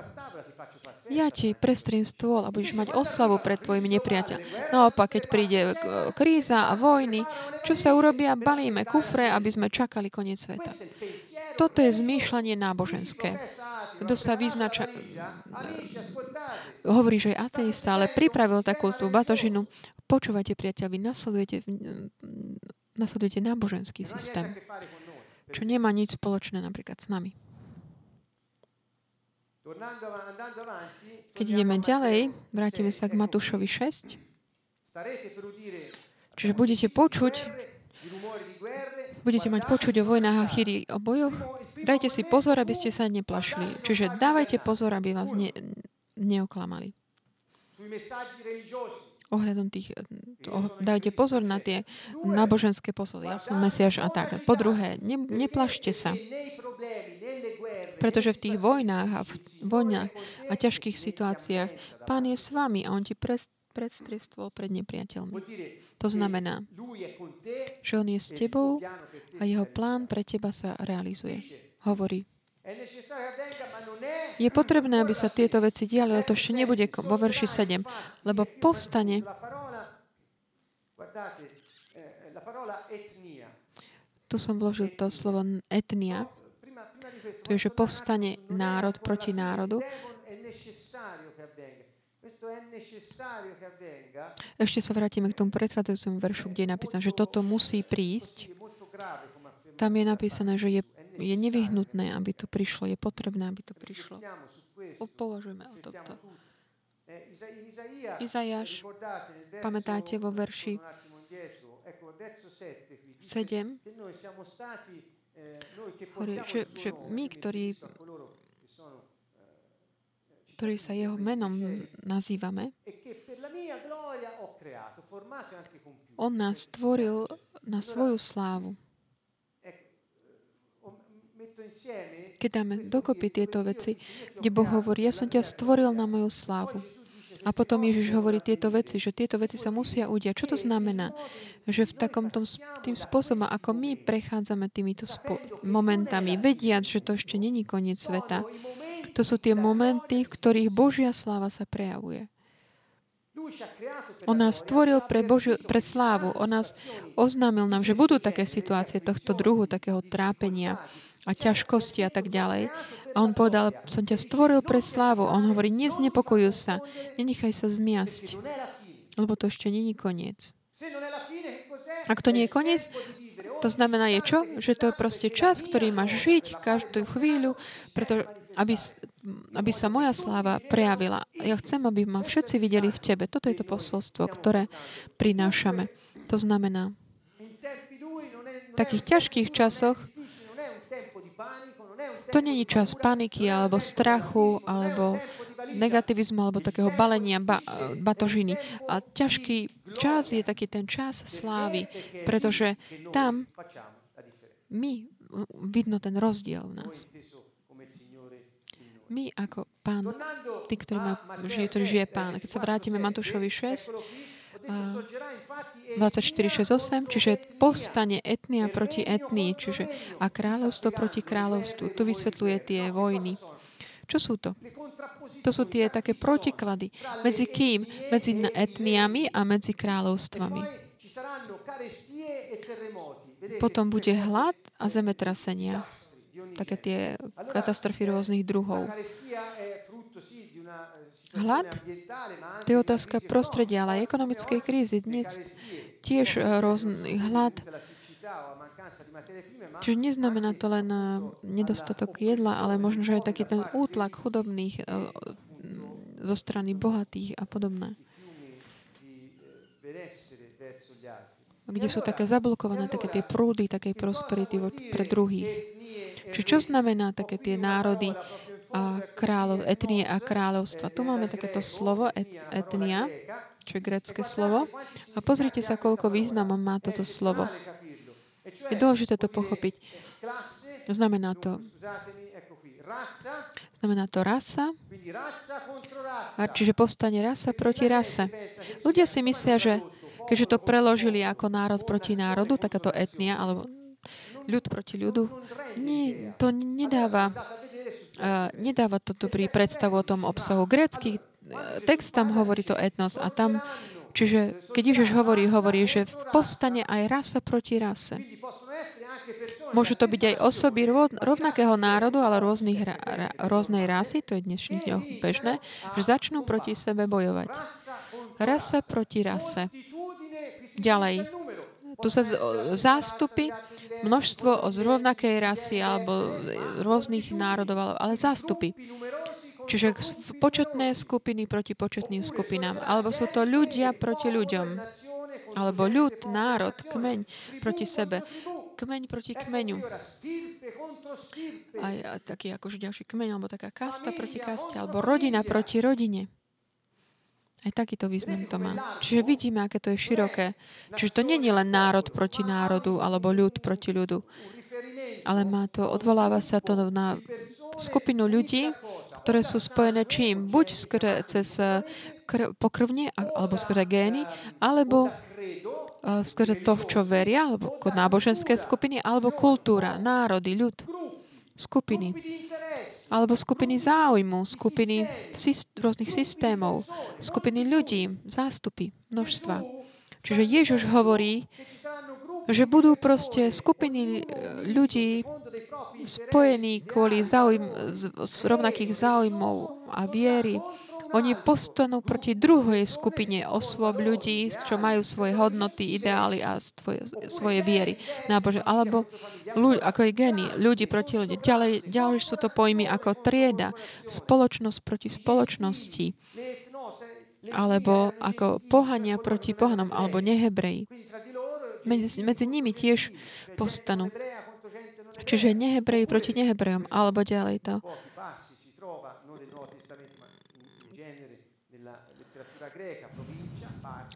ja ti prestrím stôl a budeš mať oslavu pred tvojimi nepriateľmi. Naopak, keď príde kríza a vojny, čo sa urobia? Balíme kufre, aby sme čakali koniec sveta. Toto je zmýšľanie náboženské. Kto sa vyznača... Hovorí, že je ateista, ale pripravil takú tú batožinu. Počúvajte, priateľ, vy nasledujete, nasledujete náboženský systém, čo nemá nič spoločné napríklad s nami. Keď ideme ďalej, vrátime sa k Matúšovi 6. Čiže budete počuť, budete mať počuť o vojnách a chýri o bojoch. Dajte si pozor, aby ste sa neplašili. Čiže dávajte pozor, aby vás ne, neoklamali ohľadom tých, oh, dajte pozor na tie náboženské posody. Ja som Mesiaš a tak. Po druhé, ne, neplašte sa. Pretože v tých vojnách a v vojnách a ťažkých situáciách Pán je s vami a On ti predstriestvoval pred nepriateľmi. To znamená, že On je s tebou a Jeho plán pre teba sa realizuje. Hovorí, je potrebné, aby sa tieto veci diali, ale to ešte nebude vo verši 7, lebo povstane tu som vložil to slovo etnia. To je, že povstane národ proti národu. Ešte sa vrátime k tomu predchádzajúcemu veršu, kde je napísané, že toto musí prísť. Tam je napísané, že je je nevyhnutné, aby to prišlo, je potrebné, aby to prišlo. Považujeme o tomto. Izajáš, pamätáte vo verši 7, hovorí, že, že my, ktorí, ktorí sa jeho menom nazývame, on nás stvoril na svoju slávu. Keď dáme dokopy tieto veci, kde Boh hovorí, ja som ťa stvoril na moju slávu. A potom Ježiš hovorí tieto veci, že tieto veci sa musia udiať. Čo to znamená? Že v takom tom, tým spôsobom, ako my prechádzame týmito spo- momentami, vediať, že to ešte není koniec sveta, to sú tie momenty, v ktorých Božia sláva sa prejavuje. On nás stvoril pre, Božiu, pre slávu. On nás oznámil nám, že budú také situácie tohto druhu, takého trápenia a ťažkosti a tak ďalej. A on povedal, som ťa stvoril pre slávu. On hovorí, neznepokojuj sa, nenechaj sa zmiasť, lebo to ešte není koniec. Ak to nie je koniec, to znamená je čo? Že to je proste čas, ktorý máš žiť každú chvíľu, pretože aby, aby sa moja sláva prejavila. Ja chcem, aby ma všetci videli v Tebe. Toto je to posolstvo, ktoré prinášame. To znamená, v takých ťažkých časoch to není čas paniky alebo strachu alebo negativizmu alebo takého balenia ba, batožiny. A ťažký čas je taký ten čas slávy, pretože tam my vidno ten rozdiel v nás. My ako pán, tí, ktorí, žije, ktorý žije pán, keď sa vrátime Matúšovi 6, 24.6.8, čiže povstane etnia proti etnii, čiže a kráľovstvo proti kráľovstvu. Tu vysvetľuje tie vojny. Čo sú to? To sú tie také protiklady. Medzi kým? Medzi etniami a medzi kráľovstvami. Potom bude hlad a zemetrasenia také tie katastrofy rôznych druhov. Hlad? To je otázka prostredia, ale aj ekonomickej krízy. Dnes tiež rôzny hlad. Čiže neznamená to len nedostatok jedla, ale možno, že aj taký ten útlak chudobných zo strany bohatých a podobné. Kde sú také zablokované také tie prúdy takej prosperity pre druhých. Čiže čo znamená také tie národy a kráľov, etnie a kráľovstva? Tu máme takéto slovo et, etnia, čo je grecké slovo. A pozrite sa, koľko významom má toto slovo. Je dôležité to pochopiť. Znamená to Znamená to rasa. Čiže povstane rasa proti rase. Ľudia si myslia, že keďže to preložili ako národ proti národu, takáto etnia, alebo ľud proti ľudu, nie, to nedáva, nedáva to dobrý predstavu o tom obsahu. Grécky uh, text tam hovorí to etnos a tam, čiže keď Ježiš hovorí, hovorí, že povstane aj rasa proti rase. Môžu to byť aj osoby rovnakého národu, ale rôznych, rôznej rasy, to je dnešných dňoch bežné, že začnú proti sebe bojovať. Rasa proti rase. Ďalej. Tu sa zástupy množstvo z rovnakej rasy alebo rôznych národov, ale zástupy. Čiže početné skupiny proti početným skupinám. Alebo sú to ľudia proti ľuďom. Alebo ľud, národ, kmeň proti sebe. Kmeň proti kmeňu. A, a taký akože ďalší kmeň, alebo taká kasta proti kaste, alebo rodina proti rodine. Aj takýto význam to má. Čiže vidíme, aké to je široké. Čiže to nie je len národ proti národu alebo ľud proti ľudu, ale má to, odvoláva sa to na skupinu ľudí, ktoré sú spojené čím? Buď skre, cez eh, kr- pokrvne alebo skôr gény, alebo uh, skôr to, v čo veria, alebo náboženské skupiny, alebo kultúra, národy, ľud, skupiny alebo skupiny záujmu, skupiny syst- rôznych systémov, skupiny ľudí, zástupy, množstva. Čiže Ježiš hovorí, že budú proste skupiny ľudí spojení kvôli záujm, z, z rovnakých záujmov a viery, oni postanú proti druhej skupine osôb ľudí, čo majú svoje hodnoty, ideály a svoje, svoje viery. Nábože, alebo ľudí, ako je geny, ľudí proti ľudí. Ďalej, ďalej sú to pojmy ako trieda, spoločnosť proti spoločnosti, alebo ako pohania proti pohanom, alebo nehebreji. Medzi, medzi nimi tiež postanú. Čiže nehebreji proti nehebrejom, alebo ďalej to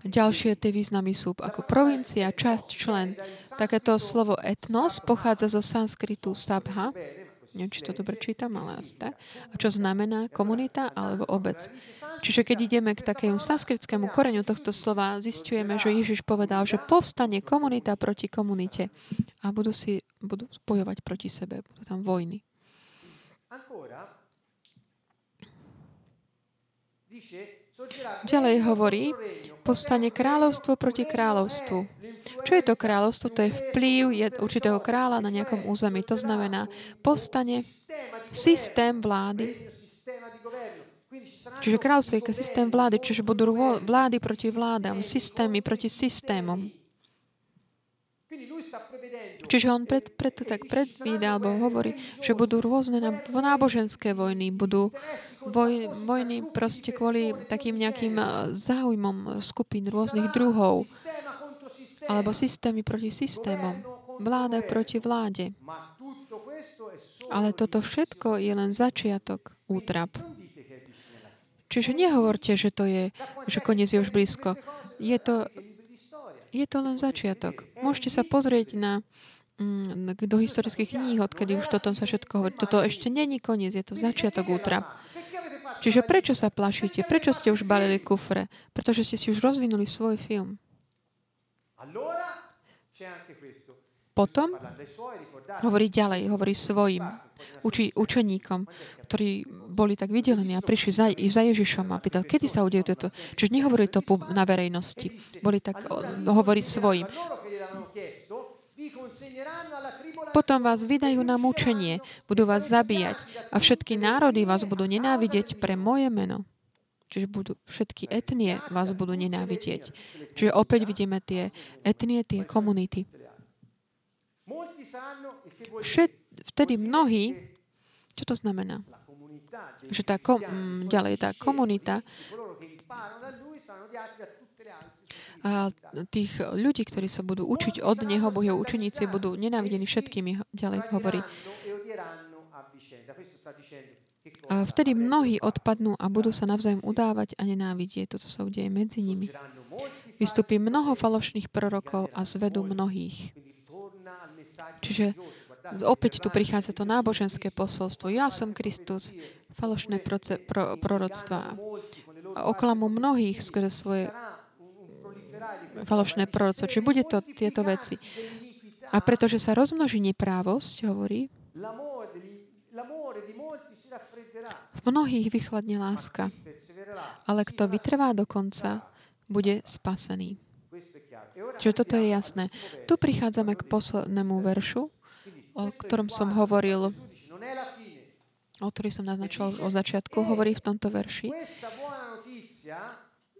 Ďalšie tie významy sú ako provincia, časť, člen. Takéto slovo etnos pochádza zo sanskritu sabha, Neviem, či to dobre čítam, ale asi tak. A čo znamená komunita alebo obec? Čiže keď ideme k takému sanskritskému koreňu tohto slova, zistujeme, že Ježiš povedal, že povstane komunita proti komunite a budú si budú bojovať proti sebe. Budú tam vojny. Ďalej hovorí, postane kráľovstvo proti kráľovstvu. Čo je to kráľovstvo? To je vplyv určitého kráľa na nejakom území. To znamená, postane systém vlády. Čiže kráľovstvo je systém vlády, čiže budú vlády proti vládam, systémy proti systémom. Čiže on pred, preto tak predvída, alebo hovorí, že budú rôzne náboženské vojny, budú voj, vojny proste kvôli takým nejakým eh, záujmom skupín rôznych druhov, alebo systémy proti systémom, vláda proti vláde. Ale toto všetko je len začiatok útrap. Čiže nehovorte, že to je, že koniec je už blízko. Je to, je to len začiatok. Môžete sa pozrieť na do historických kníh, odkedy už toto sa všetko hovorí. Toto ešte není koniec, je to začiatok útrap. Čiže prečo sa plašíte? Prečo ste už balili kufre? Pretože ste si už rozvinuli svoj film. Potom hovorí ďalej, hovorí svojim uči, učeníkom, ktorí boli tak vydelení a prišli za, za Ježišom a pýtali, kedy sa udejú toto. Čiže nehovorili to na verejnosti. Boli tak hovoriť svojim. Potom vás vydajú na mučenie, budú vás zabíjať a všetky národy vás budú nenávidieť pre moje meno. Čiže budú, všetky etnie vás budú nenávidieť. Čiže opäť vidíme tie etnie, tie komunity. Všet, vtedy mnohí, čo to znamená? Že tá kom, mm, ďalej tá komunita a tých ľudí, ktorí sa budú učiť od Neho, Bohjeho učeníci, budú nenávidení všetkými, ďalej hovorí. A vtedy mnohí odpadnú a budú sa navzájom udávať a nenávidieť. Toto sa udeje medzi nimi. Vystupí mnoho falošných prorokov a zvedú mnohých. Čiže opäť tu prichádza to náboženské posolstvo. Ja som Kristus, falošné proce, pro, proroctvá. A oklamu mnohých skrze svoje falošné proroctvo. Čiže bude to tieto veci. A pretože sa rozmnoží neprávosť, hovorí, v mnohých vychladne láska. Ale kto vytrvá do konca, bude spasený. Čiže toto je jasné. Tu prichádzame k poslednému veršu, o ktorom som hovoril, o ktorý som naznačil o začiatku, hovorí v tomto verši.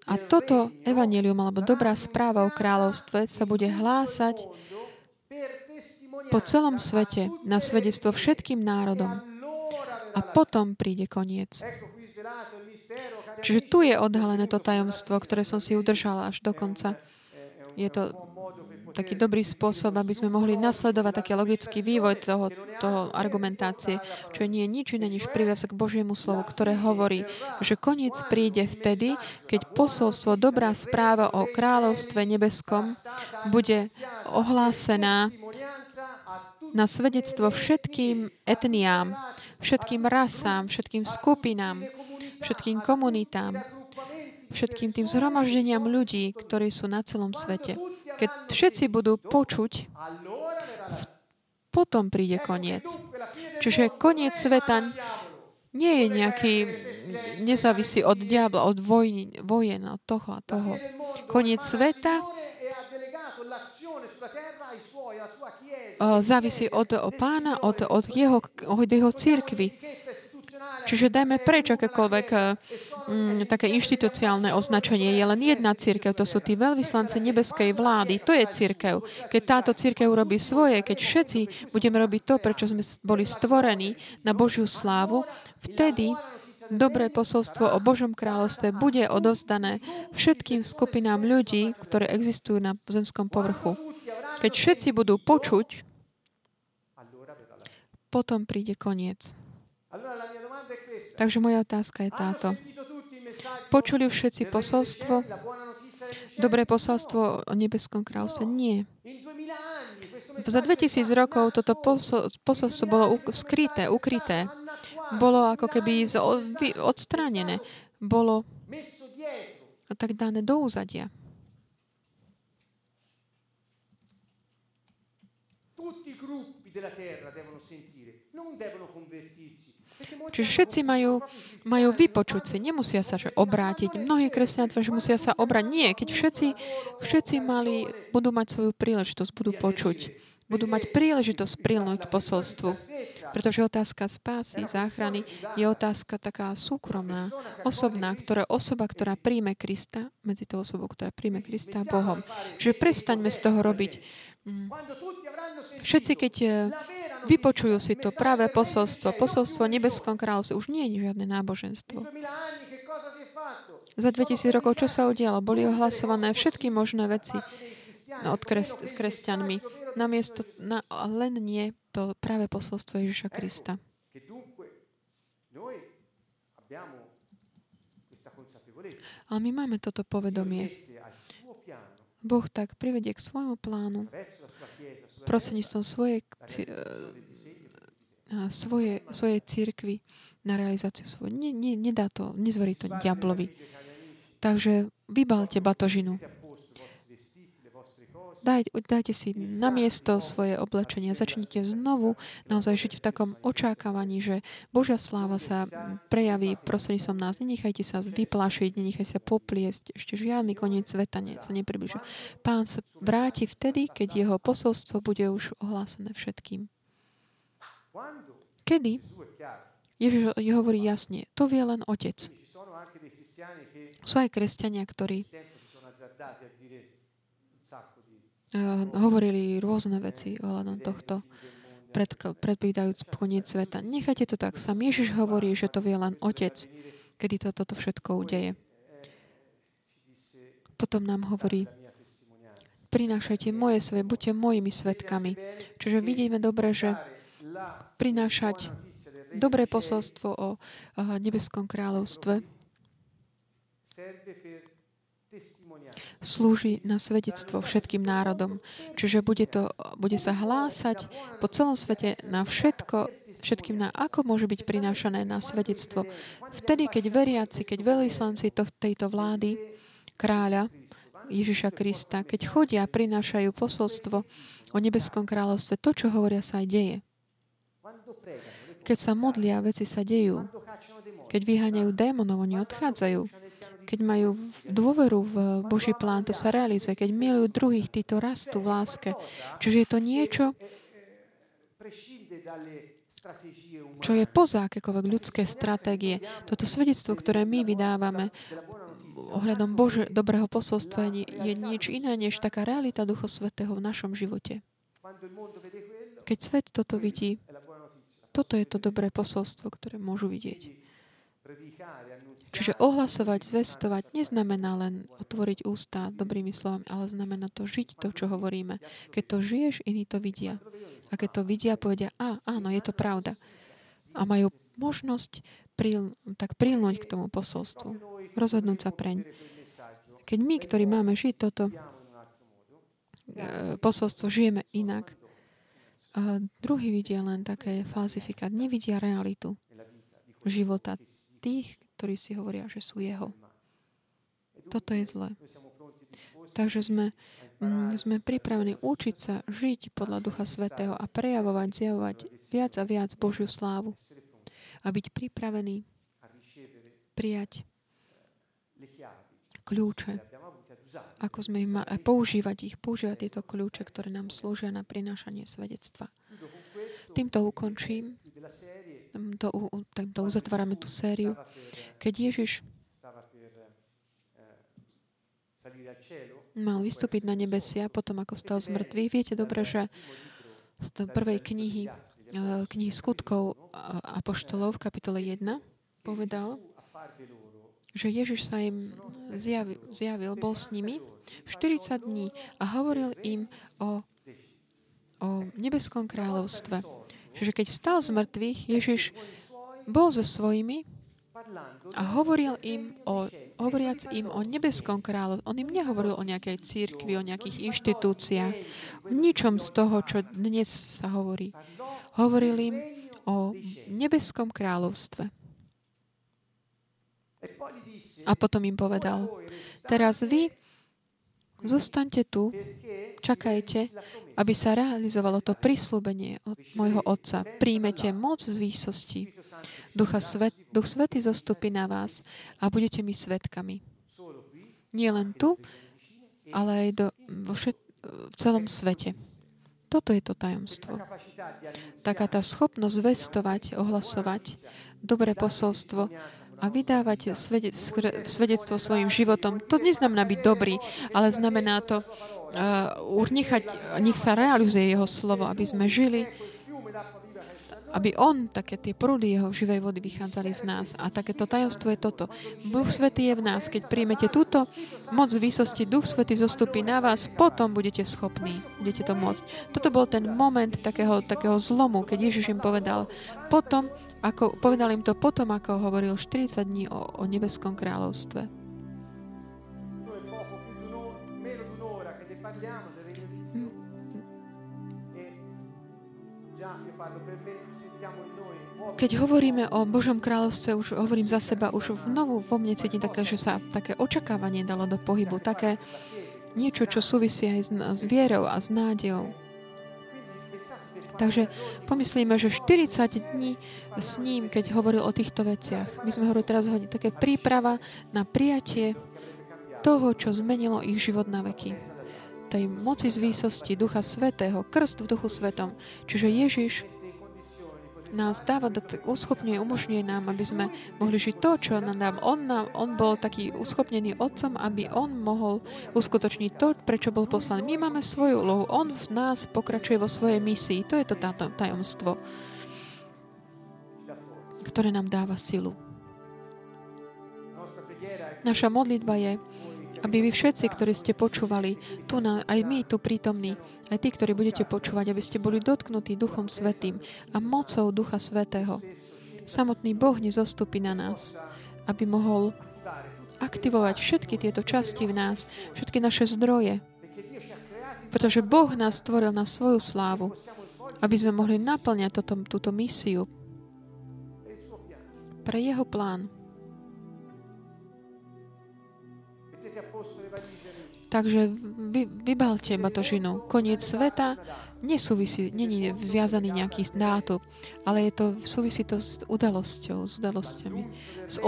A toto evanelium, alebo dobrá správa o kráľovstve sa bude hlásať po celom svete na svedectvo všetkým národom. A potom príde koniec. Čiže tu je odhalené to tajomstvo, ktoré som si udržala až do konca. Je to taký dobrý spôsob, aby sme mohli nasledovať taký logický vývoj toho, toho argumentácie, čo nie je nič iné než k Božiemu slovu, ktoré hovorí, že koniec príde vtedy, keď posolstvo, dobrá správa o kráľovstve nebeskom bude ohlásená na svedectvo všetkým etniám, všetkým rasám, všetkým skupinám, všetkým komunitám, všetkým tým zhromaždeniam ľudí, ktorí sú na celom svete. Keď všetci budú počuť, potom príde koniec. Čiže koniec sveta nie je nejaký, nezávisí od diabla, od vojny, vojen, od toho a toho. Koniec sveta závisí od pána, od, od jeho, od jeho církvy. Čiže dajme preč akékoľvek mm, také inštitúciálne označenie. Je len jedna církev, to sú tí veľvyslanci nebeskej vlády. To je církev. Keď táto církev robí svoje, keď všetci budeme robiť to, prečo sme boli stvorení na Božiu slávu, vtedy dobré posolstvo o Božom kráľovstve bude odozdané všetkým skupinám ľudí, ktoré existujú na zemskom povrchu. Keď všetci budú počuť, potom príde koniec. Takže moja otázka je táto. Počuli všetci posolstvo? Dobré posolstvo o nebeskom kráľovstve? Nie. za 2000 rokov toto posolstvo bolo skryté, ukryté. Bolo ako keby odstránené. Bolo tak dané do úzadia. Tutti Čiže všetci majú, majú vypočuť si, nemusia sa že obrátiť. Mnohí kresťania že musia sa obrať. Nie, keď všetci, všetci mali, budú mať svoju príležitosť, budú počuť budú mať príležitosť prilnúť k posolstvu. Pretože otázka spásy, záchrany je otázka taká súkromná, osobná, ktorá osoba, ktorá príjme Krista, medzi tou osobou, ktorá príjme Krista Bohom. Čiže prestaňme z toho robiť. Mm. Všetci, keď eh, vypočujú si to práve posolstvo, posolstvo nebeskom kráľovstve, už nie je žiadne náboženstvo. Za 2000 rokov čo sa udialo? Boli ohlasované všetky možné veci od kres, kresťanmi namiesto, na, len nie to práve posolstvo Ježiša Krista. Ale my máme toto povedomie. Boh tak privedie k svojmu plánu prostredníctvom svojej, svoje, svojej církvy na realizáciu svojho. Nie, nie, nedá to, nezverí to diablovi. Takže vybalte batožinu. Daj, dajte si na miesto svoje oblečenie. Začnite znovu naozaj žiť v takom očakávaní, že Božia sláva sa prejaví prostredníctvom nás. Nenechajte sa vyplašiť, nenechajte sa popliesť. Ešte žiadny koniec sveta sa nepribližuje. Pán sa vráti vtedy, keď jeho posolstvo bude už ohlásené všetkým. Kedy? Ježiš hovorí jasne, to vie len Otec. Sú aj kresťania, ktorí hovorili rôzne veci ohľadom tohto, predvídajúc koniec sveta. Nechajte to tak. Sam Ježiš hovorí, že to vie len Otec, kedy to, toto všetko udeje. Potom nám hovorí, prinášajte moje sve, buďte mojimi svetkami. Čiže vidíme dobre, že prinášať dobré posolstvo o nebeskom kráľovstve slúži na svedectvo všetkým národom. Čiže bude, to, bude sa hlásať po celom svete na všetko, všetkým na ako môže byť prinášané na svedectvo. Vtedy, keď veriaci, keď veľvyslanci tejto vlády, kráľa Ježiša Krista, keď chodia a prinášajú posolstvo o nebeskom kráľovstve, to, čo hovoria, sa aj deje. Keď sa modlia, veci sa dejú. Keď vyháňajú démonov, oni odchádzajú. Keď majú dôveru v Boží plán, to sa realizuje. Keď milujú druhých, títo rastú v láske. Čiže je to niečo, čo je poza akékoľvek ľudské stratégie. Toto svedectvo, ktoré my vydávame ohľadom Bože, dobrého posolstva, je niečo iné, než taká realita Ducha Svetého v našom živote. Keď svet toto vidí, toto je to dobré posolstvo, ktoré môžu vidieť. Čiže ohlasovať, zvestovať neznamená len otvoriť ústa dobrými slovami, ale znamená to žiť to, čo hovoríme. Keď to žiješ, iní to vidia. A keď to vidia, povedia, a áno, je to pravda. A majú možnosť pril, tak prilnúť k tomu posolstvu. Rozhodnúť sa preň. Keď my, ktorí máme žiť toto e, posolstvo, žijeme inak, a druhý vidia len také falzifikát. Nevidia realitu života tých, ktorí si hovoria, že sú jeho. Toto je zlé. Takže sme, mm, sme pripravení učiť sa žiť podľa Ducha Svetého a prejavovať, zjavovať viac a viac Božiu slávu. A byť pripravený prijať kľúče, ako sme ich mali, a používať ich, používať tieto kľúče, ktoré nám slúžia na prinášanie svedectva. Týmto ukončím to, to uzatvárame tú sériu. Keď Ježiš mal vystúpiť na nebesia, potom ako stal z mŕtvych, viete dobre, že z prvej knihy, knihy skutkov Apoštolov v kapitole 1 povedal, že Ježiš sa im zjavil, zjavil, bol s nimi 40 dní a hovoril im o, o nebeskom kráľovstve. Čiže keď vstal z mŕtvych, Ježiš bol so svojimi A hovoril im o, hovoriac im o nebeskom kráľov. On im nehovoril o nejakej církvi, o nejakých inštitúciách, o ničom z toho, čo dnes sa hovorí. Hovoril im o nebeskom kráľovstve. A potom im povedal, teraz vy zostaňte tu, čakajte, aby sa realizovalo to prislúbenie od môjho Otca. Príjmete moc z výsosti. Ducha svet, Duch Svety zostupí na vás a budete mi svetkami. Nie len tu, ale aj do, vo všet, v celom svete. Toto je to tajomstvo. Taká tá schopnosť vestovať, ohlasovať dobré posolstvo a vydávať svedectvo svojim životom. To neznamená byť dobrý, ale znamená to uh, nechať, nech sa realizuje jeho slovo, aby sme žili, aby on, také tie prúdy jeho živej vody vychádzali z nás. A takéto tajomstvo je toto. Duch Svetý je v nás. Keď príjmete túto moc výsosti, Duch Svetý zostupí na vás, potom budete schopní. Budete to môcť. Toto bol ten moment takého, takého zlomu, keď Ježiš im povedal, potom, ako, povedal im to potom, ako hovoril 40 dní o, o nebeskom kráľovstve. Keď hovoríme o Božom kráľovstve, už hovorím za seba, už znovu vo mne cítim také, že sa také očakávanie dalo do pohybu, také niečo, čo súvisí aj s, s vierou a s nádejou. Takže pomyslíme, že 40 dní s ním, keď hovoril o týchto veciach, my sme hovorili teraz hodne, také príprava na prijatie toho, čo zmenilo ich život na veky. Tej moci z výsosti Ducha Svetého, krst v Duchu Svetom. Čiže Ježiš nás dáva, uschopňuje, umožňuje nám, aby sme mohli žiť to, čo nám dám. On, nám, on bol taký uschopnený otcom, aby on mohol uskutočniť to, prečo bol poslaný. My máme svoju úlohu. On v nás pokračuje vo svojej misii. To je to táto tajomstvo, ktoré nám dáva silu. Naša modlitba je, aby vy všetci, ktorí ste počúvali, tu na, aj my tu prítomní, aj tí, ktorí budete počúvať, aby ste boli dotknutí Duchom Svetým a mocou Ducha Svetého. Samotný Boh nezostupí na nás, aby mohol aktivovať všetky tieto časti v nás, všetky naše zdroje. Pretože Boh nás stvoril na svoju slávu, aby sme mohli naplňať toto, túto misiu pre Jeho plán. Takže vy, vybalte batožinu. Koniec sveta nesúvisí, není viazaný nejaký dátum, ale je to, súvisí to s udalosťou, s udalosťami. S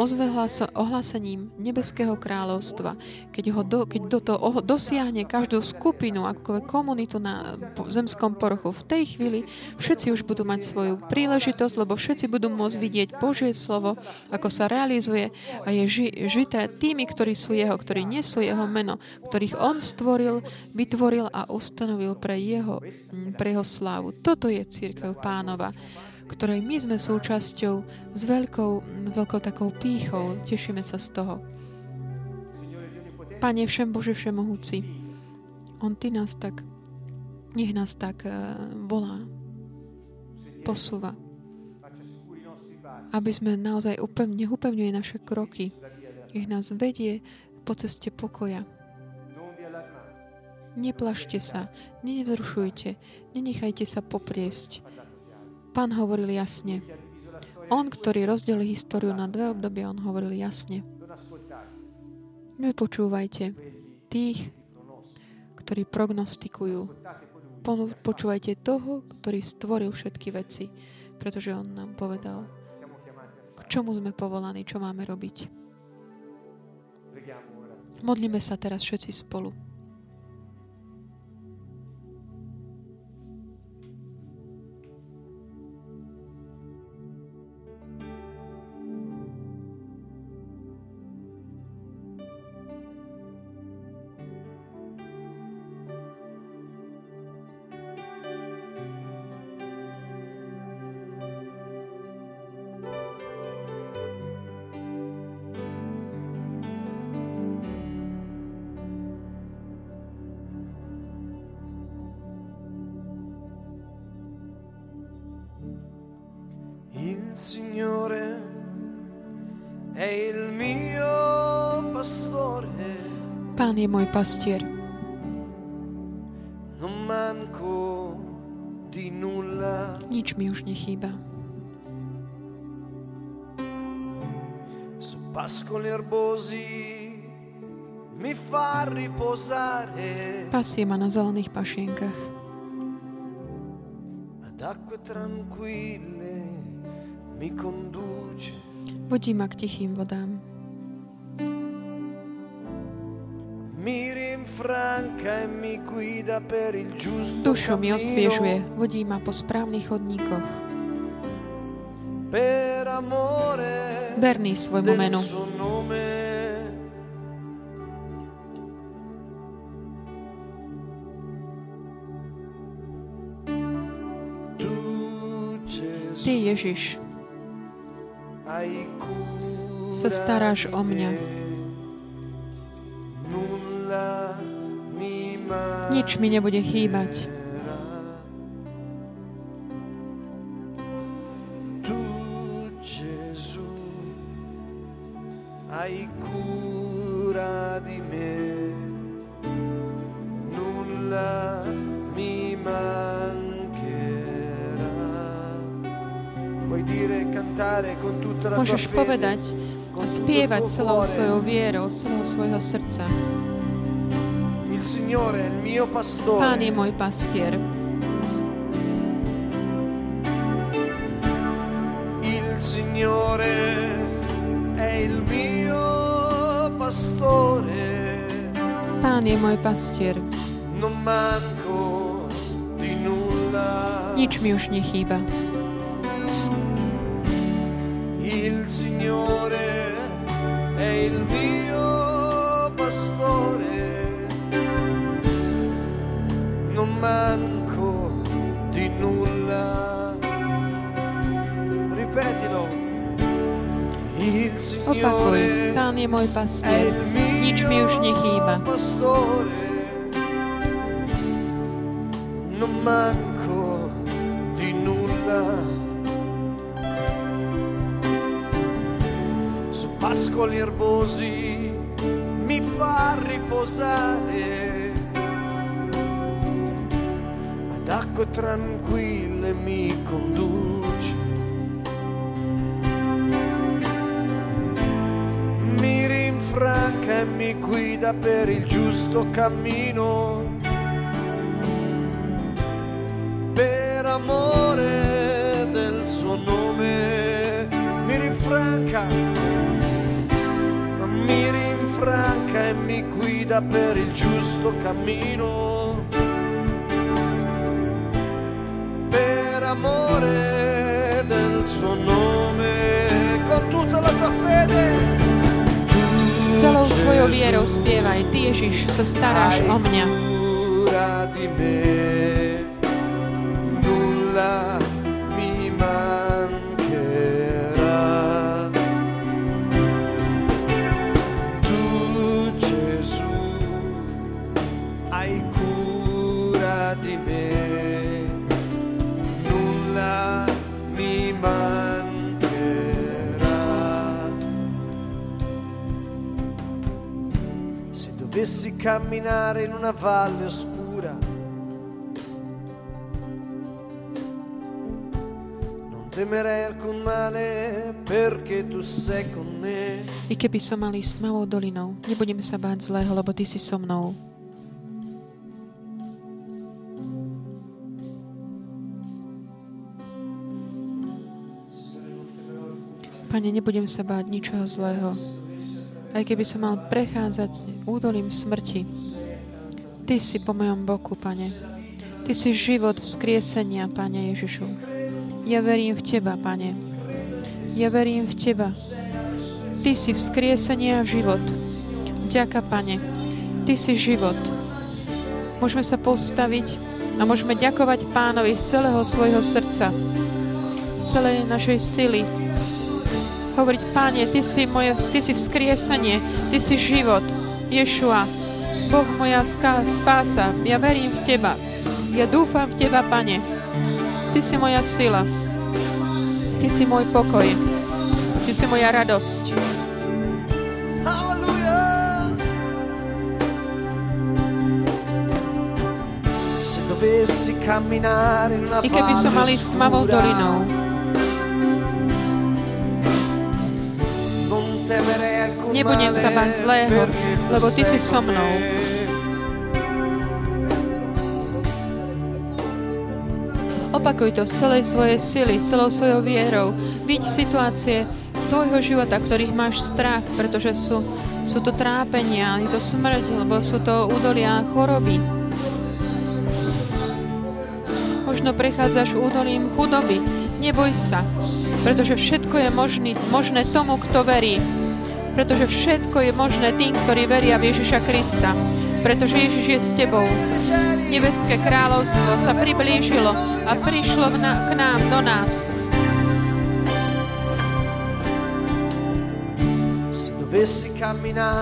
ohlásením nebeského kráľovstva. Keď, ho do, keď do toho dosiahne každú skupinu, akokoľvek komunitu na zemskom poruchu, v tej chvíli všetci už budú mať svoju príležitosť, lebo všetci budú môcť vidieť Božie slovo, ako sa realizuje a je ži, žité tými, ktorí sú jeho, ktorí nesú jeho meno, ktorých on stvoril, vytvoril a ustanovil pre jeho pre jeho slávu. Toto je církev pánova, ktorej my sme súčasťou s veľkou, veľkou takou pýchou. Tešíme sa z toho. Pane Všem Bože Všemohúci, On Ty nás tak, nech nás tak uh, volá, posúva, aby sme naozaj upevne, upevňuje naše kroky, nech nás vedie po ceste pokoja. Neplašte sa, nevzrušujte, nenechajte sa popriesť. Pán hovoril jasne. On, ktorý rozdelil históriu na dve obdobia, on hovoril jasne. Nepočúvajte tých, ktorí prognostikujú. Počúvajte toho, ktorý stvoril všetky veci, pretože on nám povedal, k čomu sme povolaní, čo máme robiť. Modlíme sa teraz všetci spolu. Signore è il mio pastore. Pán è môj pastier. Non manco di nulla. Nic mi už nechýba. Su pascoli erbosi mi fa riposare. Pasie ma na zelených pašienkach. Ad acque tranquille Vodí ma k tichým vodám. E Dušu mi osviežuje, vodí ma po správnych chodníkoch. Verný svojmu menu. Ty, Ježiš, sa staráš o mňa. Nič mi nebude chýbať. Celou svojou vierou, celého svojho srdca. Il Signore è il mio pastore. Pán je môj pastier. Il Signore è il mio pastore, Pán je môj pastier. non manco di nulla. Nič mi už nechýba. Opakuj, Pán je môj pastier. Nič mi už nechýba. non manco di nulla. Su pascoli erbosi mi fa riposare, ad acque tranquille mi conduce. Mi guida per il giusto cammino. Per amore del suo nome mi rinfranca, mi rinfranca e mi guida per il giusto cammino. Per amore del suo nome, con tutta la tua fede. Celou svojou vierou spievaj. Ty, Ježiš, sa staráš o mňa. Dovessi camminare in una valle oscura, non temerei alcun male perché tu sei con me. I keby som mal ísť tmavou dolinou, nebudem sa báť zlého, lebo Ty si so mnou. Pane, nebudem sa báť ničoho zlého. Aj keby som mal prechádzať údolím smrti, Ty si po mojom boku, Pane. Ty si život vzkriesenia, Pane Ježišu. Ja verím v Teba, Pane. Ja verím v Teba. Ty si vzkriesenie a život. Ďaká, Pane. Ty si život. Môžeme sa postaviť a môžeme ďakovať Pánovi z celého svojho srdca, celej našej sily hovoriť, Páne, Ty si, moje, ty si vzkriesanie, Ty si život, Ješua, Boh moja spása, ja verím v Teba, ja dúfam v Teba, Pane, Ty si moja sila, Ty si môj pokoj, Ty si moja radosť. Hallelujah. E keby som mal ísť tmavou dolinou, Nebudem sa báť zlého, lebo Ty si so mnou. Opakuj to z celej svojej sily, celou svojou vierou. Vidť situácie tvojho života, ktorých máš strach, pretože sú, sú to trápenia, je to smrť, lebo sú to údolia choroby. Možno prechádzaš údolím chudoby. Neboj sa, pretože všetko je možný, možné tomu, kto verí. Pretože všetko je možné tým, ktorí veria v Ježiša Krista. Pretože Ježiš je s tebou. Nebeské kráľovstvo sa priblížilo a prišlo na, k nám, do nás.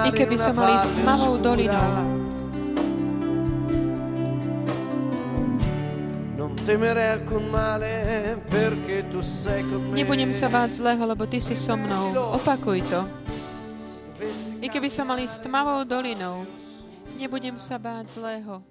I keby som mal ísť oscura, dolinou, nebudem sa báť zlého, lebo Ty si so mnou. Opakuj to. I keby som mal ísť tmavou dolinou, nebudem sa báť zlého,